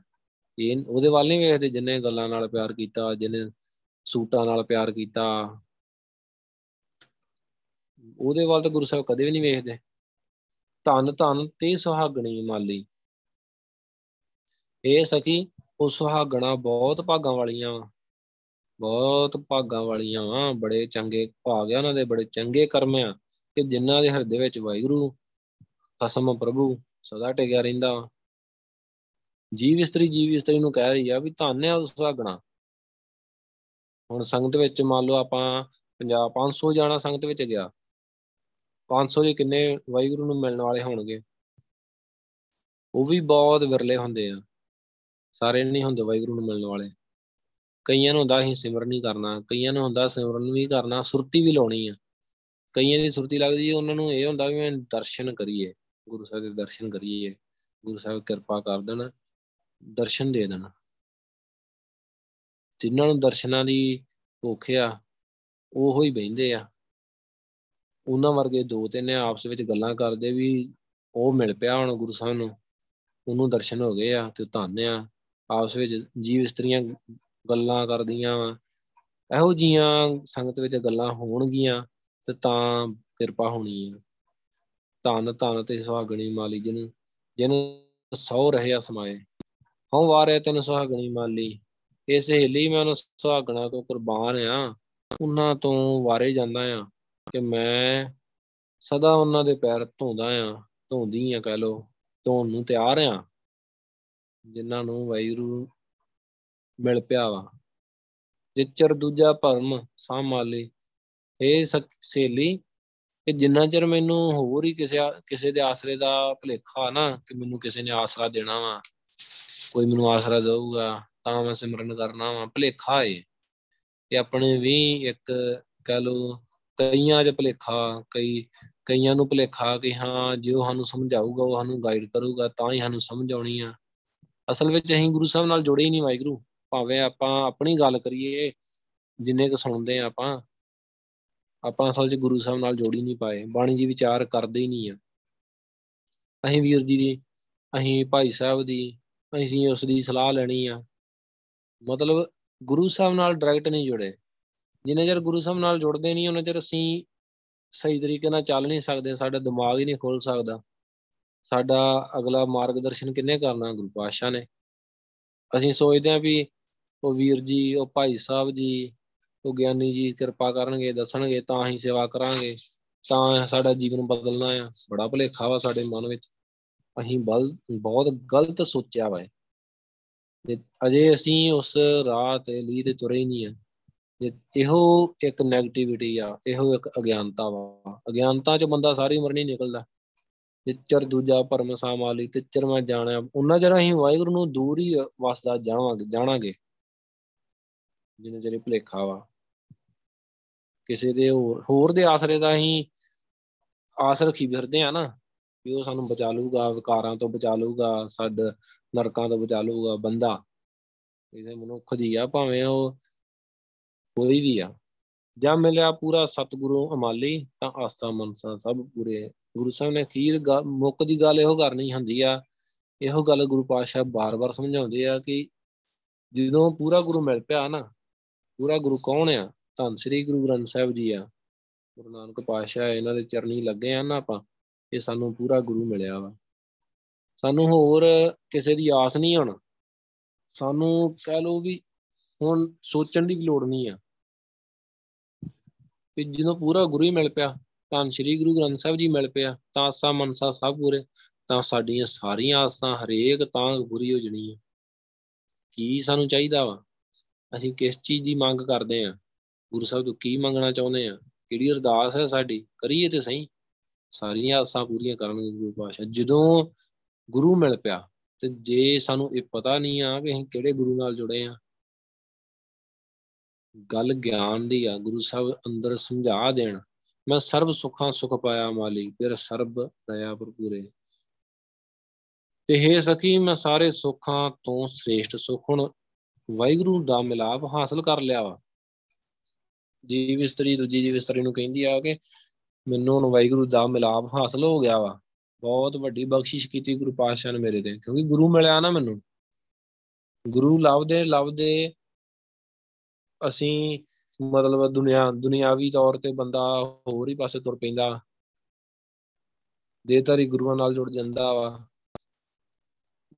ਇਹ ਉਹਦੇ ਵੱਲ ਨਹੀਂ ਵੇਖਦੇ ਜਿੰਨੇ ਗੱਲਾਂ ਨਾਲ ਪਿਆਰ ਕੀਤਾ ਜਿੰਨੇ ਸੂਟਾਂ ਨਾਲ ਪਿਆਰ ਕੀਤਾ ਉਹਦੇ ਵੱਲ ਤਾਂ ਗੁਰੂ ਸਾਹਿਬ ਕਦੇ ਵੀ ਨਹੀਂ ਵੇਖਦੇ। ਧੰਨ ਧੰਨ ਤੇ ਸੁਹਾਗਣੀ ਮਾਲੀ। ਇਹ ਸਕੀ ਉਹ ਸੁਹਾਗਣਾ ਬਹੁਤ ਭਾਗਾਂ ਵਾਲੀਆਂ ਵਾ। ਬਹੁਤ ਭਾਗਾਂ ਵਾਲੀਆਂ ਵਾ, ਬੜੇ ਚੰਗੇ ਭਾਗ ਆ ਉਹਨਾਂ ਦੇ, ਬੜੇ ਚੰਗੇ ਕਰਮ ਆ। ਕਿ ਜਿਨ੍ਹਾਂ ਦੇ ਹਿਰਦੇ ਵਿੱਚ ਵਾਹਿਗੁਰੂ, ਖਸਮ ਪ੍ਰਭੂ ਸਦਾ ਟਿਕਿਆ ਰਹਿੰਦਾ ਜੀਵ ਇਸਤਰੀ ਜੀਵ ਇਸਤਰੀ ਨੂੰ ਕਹਿ ਰਹੀ ਆ ਵੀ ਧੰਨ ਆ ਸੁਹਾਗਣਾ। ਹੁਣ ਸੰਗਤ ਵਿੱਚ ਮੰਨ ਲਓ ਆਪਾਂ 50 500 ਜਾਣਾ ਸੰਗਤ ਵਿੱਚ ਗਿਆ। 500 ਦੇ ਕਿੰਨੇ ਵਾਹਿਗੁਰੂ ਨੂੰ ਮਿਲਣ ਵਾਲੇ ਹੋਣਗੇ? ਉਹ ਵੀ ਬਹੁਤ ਵਿਰਲੇ ਹੁੰਦੇ ਆ। ਸਾਰੇ ਨਹੀਂ ਹੁੰਦੇ ਵਾਹਿਗੁਰੂ ਨੂੰ ਮਿਲਣ ਵਾਲੇ। ਕਈਆਂ ਨੂੰ ਹੁੰਦਾ ਅਸੀਂ ਸਿਮਰਨ ਨਹੀਂ ਕਰਨਾ, ਕਈਆਂ ਨੂੰ ਹੁੰਦਾ ਸਿਮਰਨ ਵੀ ਕਰਨਾ, ਸੁਰਤੀ ਵੀ ਲਾਉਣੀ ਆ। ਕਈਆਂ ਦੀ ਸੁਰਤੀ ਲੱਗਦੀ ਹੈ ਉਹਨਾਂ ਨੂੰ ਇਹ ਹੁੰਦਾ ਵੀ ਮੈਂ ਦਰਸ਼ਨ ਕਰੀਏ, ਗੁਰੂ ਸਾਹਿਬ ਦੇ ਦਰਸ਼ਨ ਕਰੀਏ, ਗੁਰੂ ਸਾਹਿਬ ਕਿਰਪਾ ਕਰ ਦੇਣ, ਦਰਸ਼ਨ ਦੇ ਦੇਣ। ਜਿਨ੍ਹਾਂ ਨੂੰ ਦਰਸ਼ਨਾਂ ਦੀ ਭੁੱਖ ਆ, ਉਹੋ ਹੀ ਬਹਿੰਦੇ ਆ। ਉਹਨਾਂ ਵਰਗੇ ਦੋ ਤਿੰਨ ਆਪਸ ਵਿੱਚ ਗੱਲਾਂ ਕਰਦੇ ਵੀ ਉਹ ਮਿਲ ਪਿਆ ਹੁਣ ਗੁਰੂ ਸਾਹਿਬ ਨੂੰ, ਉਹਨੂੰ ਦਰਸ਼ਨ ਹੋ ਗਏ ਆ ਤੇ ਧੰਨ ਆ। ਆਪਸ ਵਿੱਚ ਜੀਵ ਇਸਤਰੀਆਂ ਗੱਲਾਂ ਕਰਦੀਆਂ ਵਾ। ਇਹੋ ਜੀਆਂ ਸੰਗਤ ਵਿੱਚ ਗੱਲਾਂ ਹੋਣਗੀਆਂ ਤੇ ਤਾਂ ਕਿਰਪਾ ਹੋਣੀ ਆ। ਧੰਨ ਧੰਨ ਤੇ ਸੁਹਾਗਣੀ ਮਾਲੀ ਜਿਨ ਜਿਨ ਸੌ ਰਹੇ ਸਮਾਏ। ਹਉ ਵਾਰੇ ਤੈਨ ਸੁਹਾਗਣੀ ਮਾਲੀ। ਇਹ ਸਹੇਲੀ ਮੈਂ ਉਹਨਾਂ ਸੁਹਾਗਣਾ ਤੋਂ ਕੁਰਬਾਨ ਆ। ਉਹਨਾਂ ਤੋਂ ਵਾਰੇ ਜਾਂਦਾ ਆ। ਕਿ ਮੈਂ ਸਦਾ ਉਹਨਾਂ ਦੇ ਪੈਰ ਧੋਂਦਾ ਆ, ਧੋਂਦੀ ਆ ਕਹਿ ਲੋ ਧੋਣ ਨੂੰ ਤਿਆਰ ਆ, ਜਿਨ੍ਹਾਂ ਨੂੰ ਵਾਹਿਗੁਰੂ ਮਿਲ ਪਿਆ ਵਾ। ਜਿਚਰ ਦੂਜਾ ਭਰਮ ਸਾਮਾਲੀ ਇਹ ਸਹੇਲੀ, ਕਿ ਜਿੰਨਾ ਚਿਰ ਮੈਨੂੰ ਹੋਰ ਹੀ ਕਿਸੇ ਕਿਸੇ ਦੇ ਆਸਰੇ ਦਾ ਭਲੇਖਾ ਨਾ, ਕਿ ਮੈਨੂੰ ਕਿਸੇ ਨੇ ਆਸਰਾ ਦੇਣਾ ਵਾ, ਕੋਈ ਮੈਨੂੰ ਆਸਰਾ ਦੇਊਗਾ, ਤਾਂ ਮੈਂ ਸਿਮਰਨ ਕਰਨਾ ਵਾ, ਭਲੇਖਾ ਏ। ਇਹ ਆਪਣੇ ਵੀ ਇੱਕ ਕਹ ਲੋ ਕਈਆਂ 'ਚ ਭਲੇਖਾ, ਕਈ, ਕਈਆਂ ਨੂੰ ਭਲੇਖਾ ਕਿ ਹਾਂ, ਜੇ ਉਹ ਸਾਨੂੰ ਸਮਝਾਊਗਾ, ਉਹ ਸਾਨੂੰ ਗਾਈਡ ਕਰੂਗਾ, ਤਾਂ ਹੀ ਸਾਨੂੰ ਸਮਝ ਆਉਣੀ ਆ। ਅਸਲ ਵਿੱਚ ਅਸੀਂ ਗੁਰੂ ਸਾਹਿਬ ਨਾਲ ਜੁੜੇ ਹੀ ਨਹੀਂ ਵਾਹਿਗੁਰੂ। ਭਾਵੇਂ ਆਪਾਂ ਆਪਣੀ ਗੱਲ ਕਰੀਏ, ਜਿੰਨੇ ਕੁ ਸੁਣਦੇ ਆ ਆਪਾਂ ਆਪਾਂ ਅਸਲ 'ਚ ਗੁਰੂ ਸਾਹਿਬ ਨਾਲ ਜੋੜੀ ਨਹੀਂ ਪਾਏ, ਬਾਣੀ ਜੀ ਵਿਚਾਰ ਕਰਦੇ ਹੀ ਨਹੀਂ ਆ। ਅਸੀਂ ਵੀਰ ਜੀ ਦੀ, ਅਸੀਂ ਭਾਈ ਸਾਹਿਬ ਦੀ, ਅਸੀਂ ਉਸ ਦੀ ਸਲਾਹ ਲੈਣੀ ਆ। ਮਤਲਬ ਗੁਰੂ ਸਾਹਿਬ ਨਾਲ ਡਾਇਰੈਕਟ ਨਹੀਂ ਜੁੜੇ। ਜਿੰਨੇ ਚਿਰ ਗੁਰੂ ਸਾਹਿਬ ਨਾਲ ਜੁੜਦੇ ਨਹੀਂ ਉਹਨਾਂ ਚਿਰ ਅਸੀਂ ਸਹੀ ਤਰੀਕੇ ਨਾਲ ਚੱਲ ਨਹੀਂ ਸਕਦੇ, ਸਾਡਾ ਦਿਮਾਗ ਹੀ ਨਹੀਂ ਖੁੱਲ ਸਕਦਾ। ਸਾਡਾ ਅਗਲਾ ਮਾਰਗਦਰਸ਼ਨ ਕਿੰਨੇ ਕਰਨਾ, ਗੁਰੂ ਪਾਤਸ਼ਾਹ ਨੇ। ਅਸੀਂ ਸੋਚਦੇ ਹਾਂ ਵੀ ਉਹ ਵੀਰ ਜੀ, ਉਹ ਭਾਈ ਸਾਹਿਬ ਜੀ, ਉਹ ਗਿਆਨੀ ਜੀ ਕਿਰਪਾ ਕਰਨਗੇ, ਦੱਸਣਗੇ, ਤਾਂ ਅਸੀਂ ਸੇਵਾ ਕਰਾਂਗੇ, ਤਾਂ ਸਾਡਾ ਜੀਵਨ ਬਦਲਣਾ ਆ। ਬੜਾ ਭਲੇਖਾ ਵਾ ਸਾਡੇ ਮਨ ਵਿੱਚ। ਅਸੀਂ ਬਲ, ਬਹੁਤ ਗਲਤ ਸੋਚਿਆ ਵਾ ਅਜੇ ਅਸੀਂ ਉਸ ਰਾਹ ਤੇ ਲਈ ਤੇ ਤੁਰੇ ਹੀ ਨਹੀਂ ਆ। ਇਹੋ ਇੱਕ 네ਗੇਟਿਵਿਟੀ ਆ, ਇਹੋ ਇੱਕ ਅਗਿਆਨਤਾ ਵਾ। ਅਗਿਆਨਤਾ ਚ ਬੰਦਾ ਸਾਰੀ ਉਮਰ ਨਹੀਂ ਨਿਕਲਦਾ। ਚਿੱਚਰ ਦੂਜਾ ਪਰਮ ਸਾਮਾਲੀ ਚਿੱਚਰ ਮੈਂ ਜਾਣਿਆ। ਉਹਨਾਂ ਜਰਾ ਅਸੀਂ ਵਾਹਿਗੁਰੂ ਨੂੰ ਦੂਰ ਹੀ ਵਸਦਾ ਜਾਵਾਂਗੇ, ਜਾਣਾਂਗੇ। ਜਿਹਨੇ ਜਿਹੜੇ ਭਲੇਖਾ ਵਾ। ਕਿਸੇ ਦੇ ਹੋਰ ਹੋਰ ਦੇ ਆਸਰੇ ਦਾ ਅਸੀਂ ਆਸ ਰੱਖੀ ਫਿਰਦੇ ਆ ਨਾ ਕਿ ਉਹ ਸਾਨੂੰ ਬਚਾ ਲੂਗਾ ਵਿਕਾਰਾਂ ਤੋਂ ਬਚਾ ਲੂਗਾ ਸਾਡ ਨਰਕਾਂ ਤੋਂ ਬਚਾ ਲੂਗਾ ਬੰਦਾ। ਕਿਸੇ ਮਨੁੱਖ ਦੀ ਆ, ਭਾਵੇਂ ਉਹ ਕੋਈ ਵੀ ਆ। ਜਾਂ ਮਿਲਿਆ ਪੂਰਾ ਸਤਿਗੁਰੂ ਅਮਾਲੀ, ਤਾਂ ਆਸਤਾ ਮਨਸਾ ਸਭ ਪੂਰੇ। ਗੁਰੂ ਸਾਹਿਬ ਨੇ ਅਖੀਰ ਮੁੱਕ ਦੀ ਗੱਲ ਇਹੋ ਕਰਨੀ ਹੁੰਦੀ ਆ। ਇਹੋ ਗੱਲ ਗੁਰੂ ਪਾਤਸ਼ਾਹ ਬਾਰ-ਬਾਰ ਸਮਝਾਉਂਦੇ ਆ ਕਿ ਜਦੋਂ ਪੂਰਾ ਗੁਰੂ ਮਿਲ ਪਿਆ ਨਾ, ਪੂਰਾ ਗੁਰੂ ਕੌਣ ਆ? ਧੰਨ ਸ੍ਰੀ ਗੁਰੂ ਗ੍ਰੰਥ ਸਾਹਿਬ ਜੀ ਆ। ਗੁਰੂ ਨਾਨਕ ਪਾਤਸ਼ਾਹ ਇਹਨਾਂ ਦੇ ਚਰਨੀ ਲੱਗੇ ਆ ਨਾ ਆਪਾਂ, ਇਹ ਸਾਨੂੰ ਪੂਰਾ ਗੁਰੂ ਮਿਲਿਆ ਵਾ। ਸਾਨੂੰ ਹੋਰ ਕਿਸੇ ਦੀ ਆਸ ਨਹੀਂ ਹੁਣ। ਸਾਨੂੰ ਕਹਿ ਲਓ ਵੀ ਹੁਣ ਸੋਚਣ ਦੀ ਵੀ ਲੋੜ ਨਹੀਂ ਆ। ਕਿ ਜਦੋਂ ਪੂਰਾ ਗੁਰੂ ਹੀ ਮਿਲ ਪਿਆ, ਤਾਂ ਸ੍ਰੀ ਗੁਰੂ ਗ੍ਰੰਥ ਸਾਹਿਬ ਜੀ ਮਿਲ ਪਿਆ, ਤਾਂ ਆਸਾ ਮਨਸਾ ਸਭ ਪੂਰੇ, ਤਾਂ ਸਾਡੀਆਂ ਸਾਰੀਆਂ ਆਸਾਂ ਹਰੇਕ ਤਾਂ ਪੂਰੀ ਹੋ ਜਣੀ ਹੈ ਕੀ ਸਾਨੂੰ ਚਾਹੀਦਾ ਵਾ? ਅਸੀਂ ਕਿਸ ਚੀਜ਼ ਦੀ ਮੰਗ ਕਰਦੇ ਆ? ਗੁਰੂ ਸਾਹਿਬ ਤੋਂ ਕੀ ਮੰਗਣਾ ਚਾਹੁੰਦੇ ਆ? ਕਿਹੜੀ ਅਰਦਾਸ ਹੈ ਸਾਡੀ? ਕਰੀਏ ਤੇ ਸਹੀ। ਸਾਰੀਆਂ ਆਸਾਂ ਪੂਰੀਆਂ ਕਰਨਗੇ ਗੁਰੂ ਪਾਸ਼ਾ ਜਦੋਂ ਗੁਰੂ ਮਿਲ ਪਿਆ, ਤੇ ਜੇ ਸਾਨੂੰ ਇਹ ਪਤਾ ਨਹੀਂ ਆ ਕਿ ਅਸੀਂ ਕਿਹੜੇ ਗੁਰੂ ਨਾਲ ਜੁੜੇ ਆ ਗੱਲ ਗਿਆਨ ਦੀ ਆ, ਗੁਰੂ ਸਾਹਿਬ ਅੰਦਰ ਸਮਝਾ ਦੇਣ। ਮੈਂ ਸਰਬ ਸੁੱਖਾਂ ਸੁਖ ਪਾਇਆ ਮਾਲੀ, ਫਿਰ ਸਰਬ ਦਇਆ ਭਰਪੂਰੇ। ਤੇ ਹੈ ਸਖੀ, ਮੈਂ ਸਾਰੇ ਸੁੱਖਾਂ ਤੋਂ ਸ੍ਰੇਸ਼ਟ ਸੁਖ। ਹੁਣ ਵਾਹਿਗੁਰੂ ਦਾ ਮਿਲਾਪ ਹਾਸਲ ਕਰ ਲਿਆ ਵਾ। ਜੀਵ ਇਸਤਰੀ ਦੂਜੀ ਜੀਵ ਇਸਤਰੀ ਨੂੰ ਕਹਿੰਦੀ ਆ ਕਿ ਮੈਨੂੰ ਹੁਣ ਵਾਹਿਗੁਰੂ ਦਾ ਮਿਲਾਪ ਹਾਸਲ ਹੋ ਗਿਆ ਵਾ। ਬਹੁਤ ਵੱਡੀ ਬਖਸ਼ਿਸ਼ ਕੀਤੀ ਗੁਰੂ ਪਾਤਸ਼ਾਹ ਨੇ ਮੇਰੇ ਤੇ, ਕਿਉਂਕਿ ਗੁਰੂ ਮਿਲਿਆ ਨਾ ਮੈਨੂੰ। ਗੁਰੂ ਲੱਭਦੇ ਲੱਭਦੇ ਅਸੀਂ ਮਤਲਬ ਦੁਨੀਆ, ਦੁਨਿਆਵੀ ਤੌਰ ਤੇ ਬੰਦਾ ਹੋਰ ਹੀ ਪਾਸੇ ਤੁਰ ਪੈਂਦਾ। ਦੇਤਾਰੀ ਗੁਰੂਆਂ ਨਾਲ ਜੁੜ ਜਾਂਦਾ ਵਾ।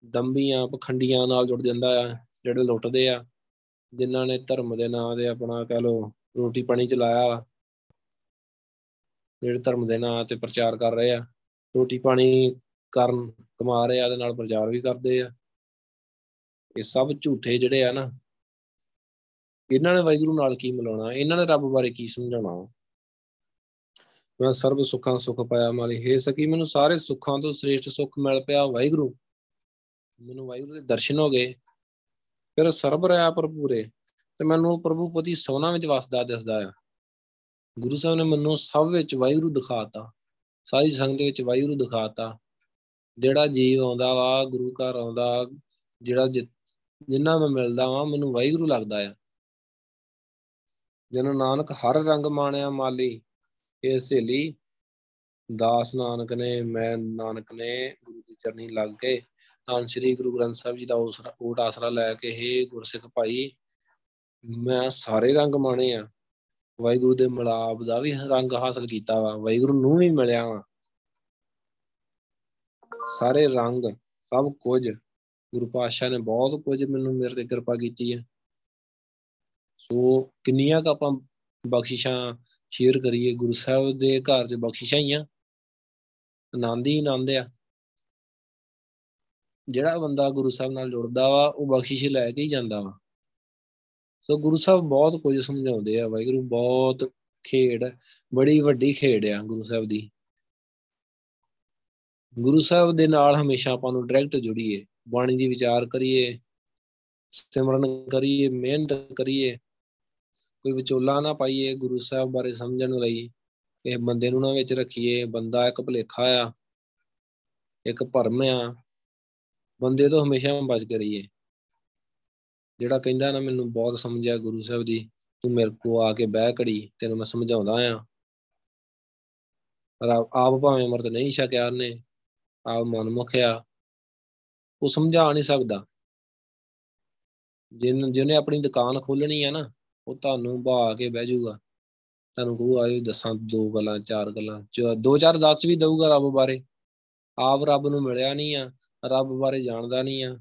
ਦੰਬੀਆਂ ਪਖੰਡੀਆਂ ਨਾਲ ਜੁੜ ਜਾਂਦਾ ਆ, ਜਿਹੜੇ ਲੁੱਟਦੇ ਆ, ਜਿਨ੍ਹਾਂ ਨੇ ਧਰਮ ਦੇ ਨਾਂ ਤੇ ਆਪਣਾ ਕਹ ਲੋ ਰੋਟੀ ਪਾਣੀ ਚਲਾਇਆ ਜਿਹੜੇ ਧਰਮ ਦੇ ਨਾਂ ਤੇ ਪ੍ਰਚਾਰ ਕਰ ਰਹੇ ਆ, ਰੋਟੀ ਪਾਣੀ ਕਰਨ ਕਮਾ ਰਹੇ ਆ ਦੇ ਨਾਲ ਪ੍ਰਚਾਰ ਵੀ ਕਰਦੇ ਆ। ਇਹ ਸਭ ਝੂਠੇ ਜਿਹੜੇ ਆ ਨਾ ਇਹਨਾਂ ਨੇ ਵਾਹਿਗੁਰੂ ਨਾਲ ਕੀ ਮਿਲਾਉਣਾ? ਇਹਨਾਂ ਨੇ ਰੱਬ ਬਾਰੇ ਕੀ ਸਮਝਾਉਣਾ? ਮੈਂ ਸਰਬ ਸੁੱਖਾਂ ਸੁਖ ਪਾਇਆ ਮਾਲੀ। ਹੈ ਸਕੀ, ਮੈਨੂੰ ਸਾਰੇ ਸੁੱਖਾਂ ਤੋਂ ਸ੍ਰੇਸ਼ਟ ਸੁੱਖ ਮਿਲ ਪਿਆ ਵਾਹਿਗੁਰੂ। ਮੈਨੂੰ ਵਾਹਿਗੁਰੂ ਦੇ ਦਰਸ਼ਨ ਹੋ ਗਏ। ਫਿਰ ਸਰਬ ਰਿਆ ਭਰਪੂਰੇ ਤੇ ਮੈਨੂੰ ਪ੍ਰਭੂ ਪਤੀ ਸੋਨਾ ਵਿੱਚ ਵਸਦਾ ਦਿਸਦਾ ਆ। ਗੁਰੂ ਸਾਹਿਬ ਨੇ ਮੈਨੂੰ ਸਭ ਵਿੱਚ ਵਾਹਿਗੁਰੂ ਦਿਖਾਤਾ। ਸਾਰੀ ਸੰਗਤ ਵਿੱਚ ਵਾਹਿਗੁਰੂ ਦਿਖਾਤਾ। ਜਿਹੜਾ ਜੀਵ ਆਉਂਦਾ ਵਾ, ਗੁਰੂ ਘਰ ਆਉਂਦਾ, ਜਿਹੜਾ ਜਿੰਨਾ ਮੈਂ ਮਿਲਦਾ ਵਾਂ, ਮੈਨੂੰ ਵਾਹਿਗੁਰੂ ਲੱਗਦਾ ਆ। ਜਨ ਨਾਨਕ ਹਰ ਰੰਗ ਮਾਣਿਆ ਮਾਲੀ, ਇਹ ਸਹੇਲੀ ਦਾਸ ਨਾਨਕ ਨੇ, ਮੈਂ ਨਾਨਕ ਨੇ ਗੁਰੂ ਦੀ ਚਰਨੀ ਲੱਗ ਕੇ ਧੰਨ ਸ੍ਰੀ ਗੁਰੂ ਗ੍ਰੰਥ ਸਾਹਿਬ ਜੀ ਦਾ ਓਟ ਆਸਰਾ ਲੈ ਕੇ, ਹੀ ਗੁਰਸਿੱਖ ਭਾਈ, ਮੈਂ ਸਾਰੇ ਰੰਗ ਮਾਣੇ ਆ। ਵਾਹਿਗੁਰੂ ਦੇ ਮਲਾਪ ਦਾ ਵੀ ਰੰਗ ਹਾਸਲ ਕੀਤਾ ਵਾ। ਵਾਹਿਗੁਰੂ ਨੂੰ ਵੀ ਮਿਲਿਆ ਵਾ। ਸਾਰੇ ਰੰਗ ਸਭ ਕੁਝ ਗੁਰੂ ਪਾਤਸ਼ਾਹ ਨੇ ਬਹੁਤ ਕੁਝ ਮੈਨੂੰ ਮੇਰੇ ਤੇ ਕਿਰਪਾ ਕੀਤੀ ਹੈ ਸੋ ਕਿੰਨੀਆਂ ਕ ਆਪਾਂ ਬਖਸ਼ਿਸ਼ਾਂ ਸ਼ੇਅਰ ਕਰੀਏ, ਗੁਰੂ ਸਾਹਿਬ ਦੇ ਘਰ 'ਚ ਬਖਸ਼ਿਸ਼ਾਂ ਹੀ ਆ। ਆਨੰਦ ਹੀ ਆਨੰਦ ਆ। ਜਿਹੜਾ ਬੰਦਾ ਗੁਰੂ ਸਾਹਿਬ ਨਾਲ ਜੁੜਦਾ ਵਾ, ਉਹ ਬਖਸ਼ਿਸ਼ ਲੈ ਕੇ ਹੀ ਜਾਂਦਾ ਵਾ। ਸੋ ਗੁਰੂ ਸਾਹਿਬ ਬਹੁਤ ਕੁਝ ਸਮਝਾਉਂਦੇ ਆ, ਵਾਹਿਗੁਰੂ ਬਹੁਤ ਖੇਡ, ਬੜੀ ਵੱਡੀ ਖੇਡ ਆ ਗੁਰੂ ਸਾਹਿਬ ਦੀ। ਗੁਰੂ ਸਾਹਿਬ ਦੇ ਨਾਲ ਹਮੇਸ਼ਾ ਆਪਾਂ ਨੂੰ ਡਾਇਰੈਕਟ ਜੁੜੀਏ, ਬਾਣੀ ਦੀ ਵਿਚਾਰ ਕਰੀਏ, ਸਿਮਰਨ ਕਰੀਏ, ਮਿਹਨਤ ਕਰੀਏ ਕੋਈ ਵਿਚੋਲਾ ਨਾ ਪਾਈਏ ਗੁਰੂ ਸਾਹਿਬ ਬਾਰੇ ਸਮਝਣ ਲਈ, ਇਹ ਬੰਦੇ ਨੂੰ ਨਾ ਵਿੱਚ ਰੱਖੀਏ, ਬੰਦਾ ਇੱਕ ਭੁਲੇਖਾ ਆ, ਇੱਕ ਭਰਮ ਆ, ਬੰਦੇ ਤੋਂ ਹਮੇਸ਼ਾ ਬਚ ਕੇ ਰਹੀਏ। ਜਿਹੜਾ ਕਹਿੰਦਾ ਨਾ, ਮੈਨੂੰ ਬਹੁਤ ਸਮਝਿਆ ਗੁਰੂ ਸਾਹਿਬ ਦੀ ਤੂੰ ਮੇਰੇ ਕੋ ਆ ਕੇ ਬਹਿ ਕੜੀ ਤੈਨੂੰ ਮੈਂ ਸਮਝਾਉਂਦਾ ਆ। ਪਰ ਆਪ ਭਾਵੇਂ ਅਮਰਤ ਨਹੀਂ ਛਕਿਆ ਨੇ ਆਪ ਮਨਮੁਖ ਆ, ਉਹ ਸਮਝਾ ਨਹੀਂ ਸਕਦਾ। ਜਿਨ ਜਿਹਨੇ ਆਪਣੀ ਦੁਕਾਨ ਖੋਲਣੀ ਆ ਨਾ ਉਹ ਤੁਹਾਨੂੰ ਬਾ ਕੇ ਬਹਿ ਜਾਊਗਾ। ਤੁਹਾਨੂੰ ਕਹੂ, ਆਇਓ ਦੱਸਾਂ ਦੋ ਗੱਲਾਂ, ਚਾਰ ਗੱਲਾਂ ਦੋ ਚਾਰ ਦੱਸ ਵੀ ਦਊਗਾ ਰੱਬ ਬਾਰੇ। ਆਪ ਰੱਬ ਨੂੰ ਮਿਲਿਆ ਨਹੀਂ ਆ, ਰੱਬ ਬਾਰੇ ਜਾਣਦਾ ਨਹੀਂ ਆ।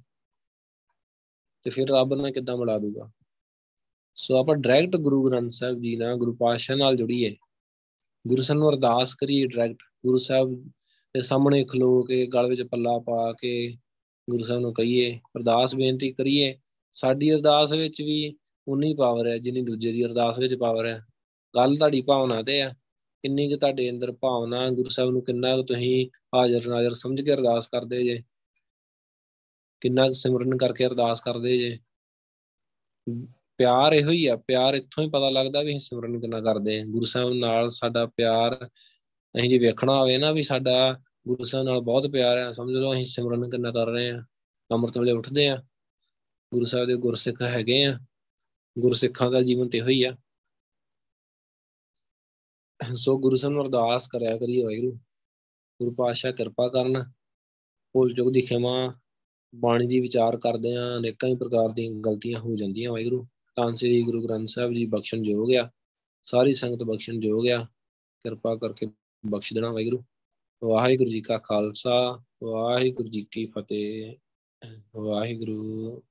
ਤੇ ਫਿਰ ਰੱਬ ਨਾਲ ਕਿੱਦਾਂ ਮਿਲਾ ਦੂਗਾ ਸੋ ਆਪਾਂ ਡਾਇਰੈਕਟ ਗੁਰੂ ਗ੍ਰੰਥ ਸਾਹਿਬ ਜੀ ਨਾਲ, ਗੁਰੂ ਪਾਤਸ਼ਾਹ ਨਾਲ ਜੁੜੀਏ। ਗੁਰੂ ਸਾਹਿਬ ਨੂੰ ਅਰਦਾਸ ਕਰੀਏ ਡਾਇਰੈਕਟ ਗੁਰੂ ਸਾਹਿਬ ਦੇ ਸਾਹਮਣੇ ਖਲੋ ਕੇ, ਗਲ ਵਿੱਚ ਪੱਲਾ ਪਾ ਕੇ ਗੁਰੂ ਸਾਹਿਬ ਨੂੰ ਕਹੀਏ, ਅਰਦਾਸ ਬੇਨਤੀ ਕਰੀਏ। ਸਾਡੀ ਅਰਦਾਸ ਵਿੱਚ ਵੀ ਉਨੀ ਪਾਵਰ ਹੈ, ਜਿੰਨੀ ਦੂਜੇ ਦੀ ਅਰਦਾਸ ਵਿੱਚ ਪਾਵਰ ਹੈ। ਗੱਲ ਤੁਹਾਡੀ ਭਾਵਨਾ ਤੇ ਆ ਕਿੰਨੀ ਕਿ ਤੁਹਾਡੇ ਅੰਦਰ ਭਾਵਨਾ ਗੁਰੂ ਸਾਹਿਬ ਨੂੰ ਕਿੰਨਾ ਕੁ ਤੁਸੀਂ ਹਾਜ਼ਰ ਨਾਜ਼ਰ ਸਮਝ ਕੇ ਅਰਦਾਸ ਕਰਦੇ ਜੇ? ਕਿੰਨਾ ਸਿਮਰਨ ਕਰਕੇ ਅਰਦਾਸ ਕਰਦੇ ਜੇ? ਪਿਆਰ ਇਹੋ ਹੀ ਆ ਪਿਆਰ ਇੱਥੋਂ ਹੀ ਪਤਾ ਲੱਗਦਾ ਵੀ ਅਸੀਂ ਸਿਮਰਨ ਕਿੰਨਾ ਕਰਦੇ ਆ ਗੁਰੂ ਸਾਹਿਬ ਨਾਲ ਸਾਡਾ ਪਿਆਰ, ਅਸੀਂ ਜੇ ਵੇਖਣਾ ਹੋਵੇ ਨਾ ਵੀ ਸਾਡਾ ਗੁਰੂ ਸਾਹਿਬ ਨਾਲ ਬਹੁਤ ਪਿਆਰ ਹੈ, ਸਮਝ ਲਓ ਅਸੀਂ ਸਿਮਰਨ ਕਿੰਨਾ ਕਰ ਰਹੇ ਆ ਅੰਮ੍ਰਿਤ ਵੇਲੇ ਉੱਠਦੇ ਆ ਗੁਰੂ ਸਾਹਿਬ ਦੇ ਗੁਰਸਿੱਖ ਹੈਗੇ ਆ ਗੁਰਸਿੱਖਾਂ ਦਾ ਜੀਵਨ ਤੇ ਹੋਈ ਆ। ਸੋ ਗੁਰੂ ਸਾਹਿਬ ਨੂੰ ਅਰਦਾਸ ਕਰਿਆ ਕਰੀ ਵਾਹਿਗੁਰੂ। ਗੁਰੂ ਪਾਤਸ਼ਾਹ ਕਿਰਪਾ ਕਰਨ, ਭੁੱਲ ਚੁੱਕ ਦੀ ਖਿਮਾ, ਬਾਣੀ ਦੀ ਵਿਚਾਰ ਕਰਦੇ ਆ, ਅਨੇਕਾਂ ਹੀ ਪ੍ਰਕਾਰ ਦੀਆਂ ਗਲਤੀਆਂ ਹੋ ਜਾਂਦੀਆਂ ਵਾਹਿਗੁਰੂ। ਤਾਂ ਸ੍ਰੀ ਗੁਰੂ ਗ੍ਰੰਥ ਸਾਹਿਬ ਜੀ, ਬਖਸ਼ਣ ਯੋਗ ਆ। ਸਾਰੀ ਸੰਗਤ ਬਖਸ਼ਣ ਯੋਗ ਆ। ਕਿਰਪਾ ਕਰਕੇ ਬਖਸ਼ ਦੇਣਾ ਵਾਹਿਗੁਰੂ। ਵਾਹਿਗੁਰੂ ਜੀ ਕਾ ਖਾਲਸਾ, ਵਾਹਿਗੁਰੂ ਜੀ ਕੀ ਫਤਿਹ। ਵਾਹਿਗੁਰੂ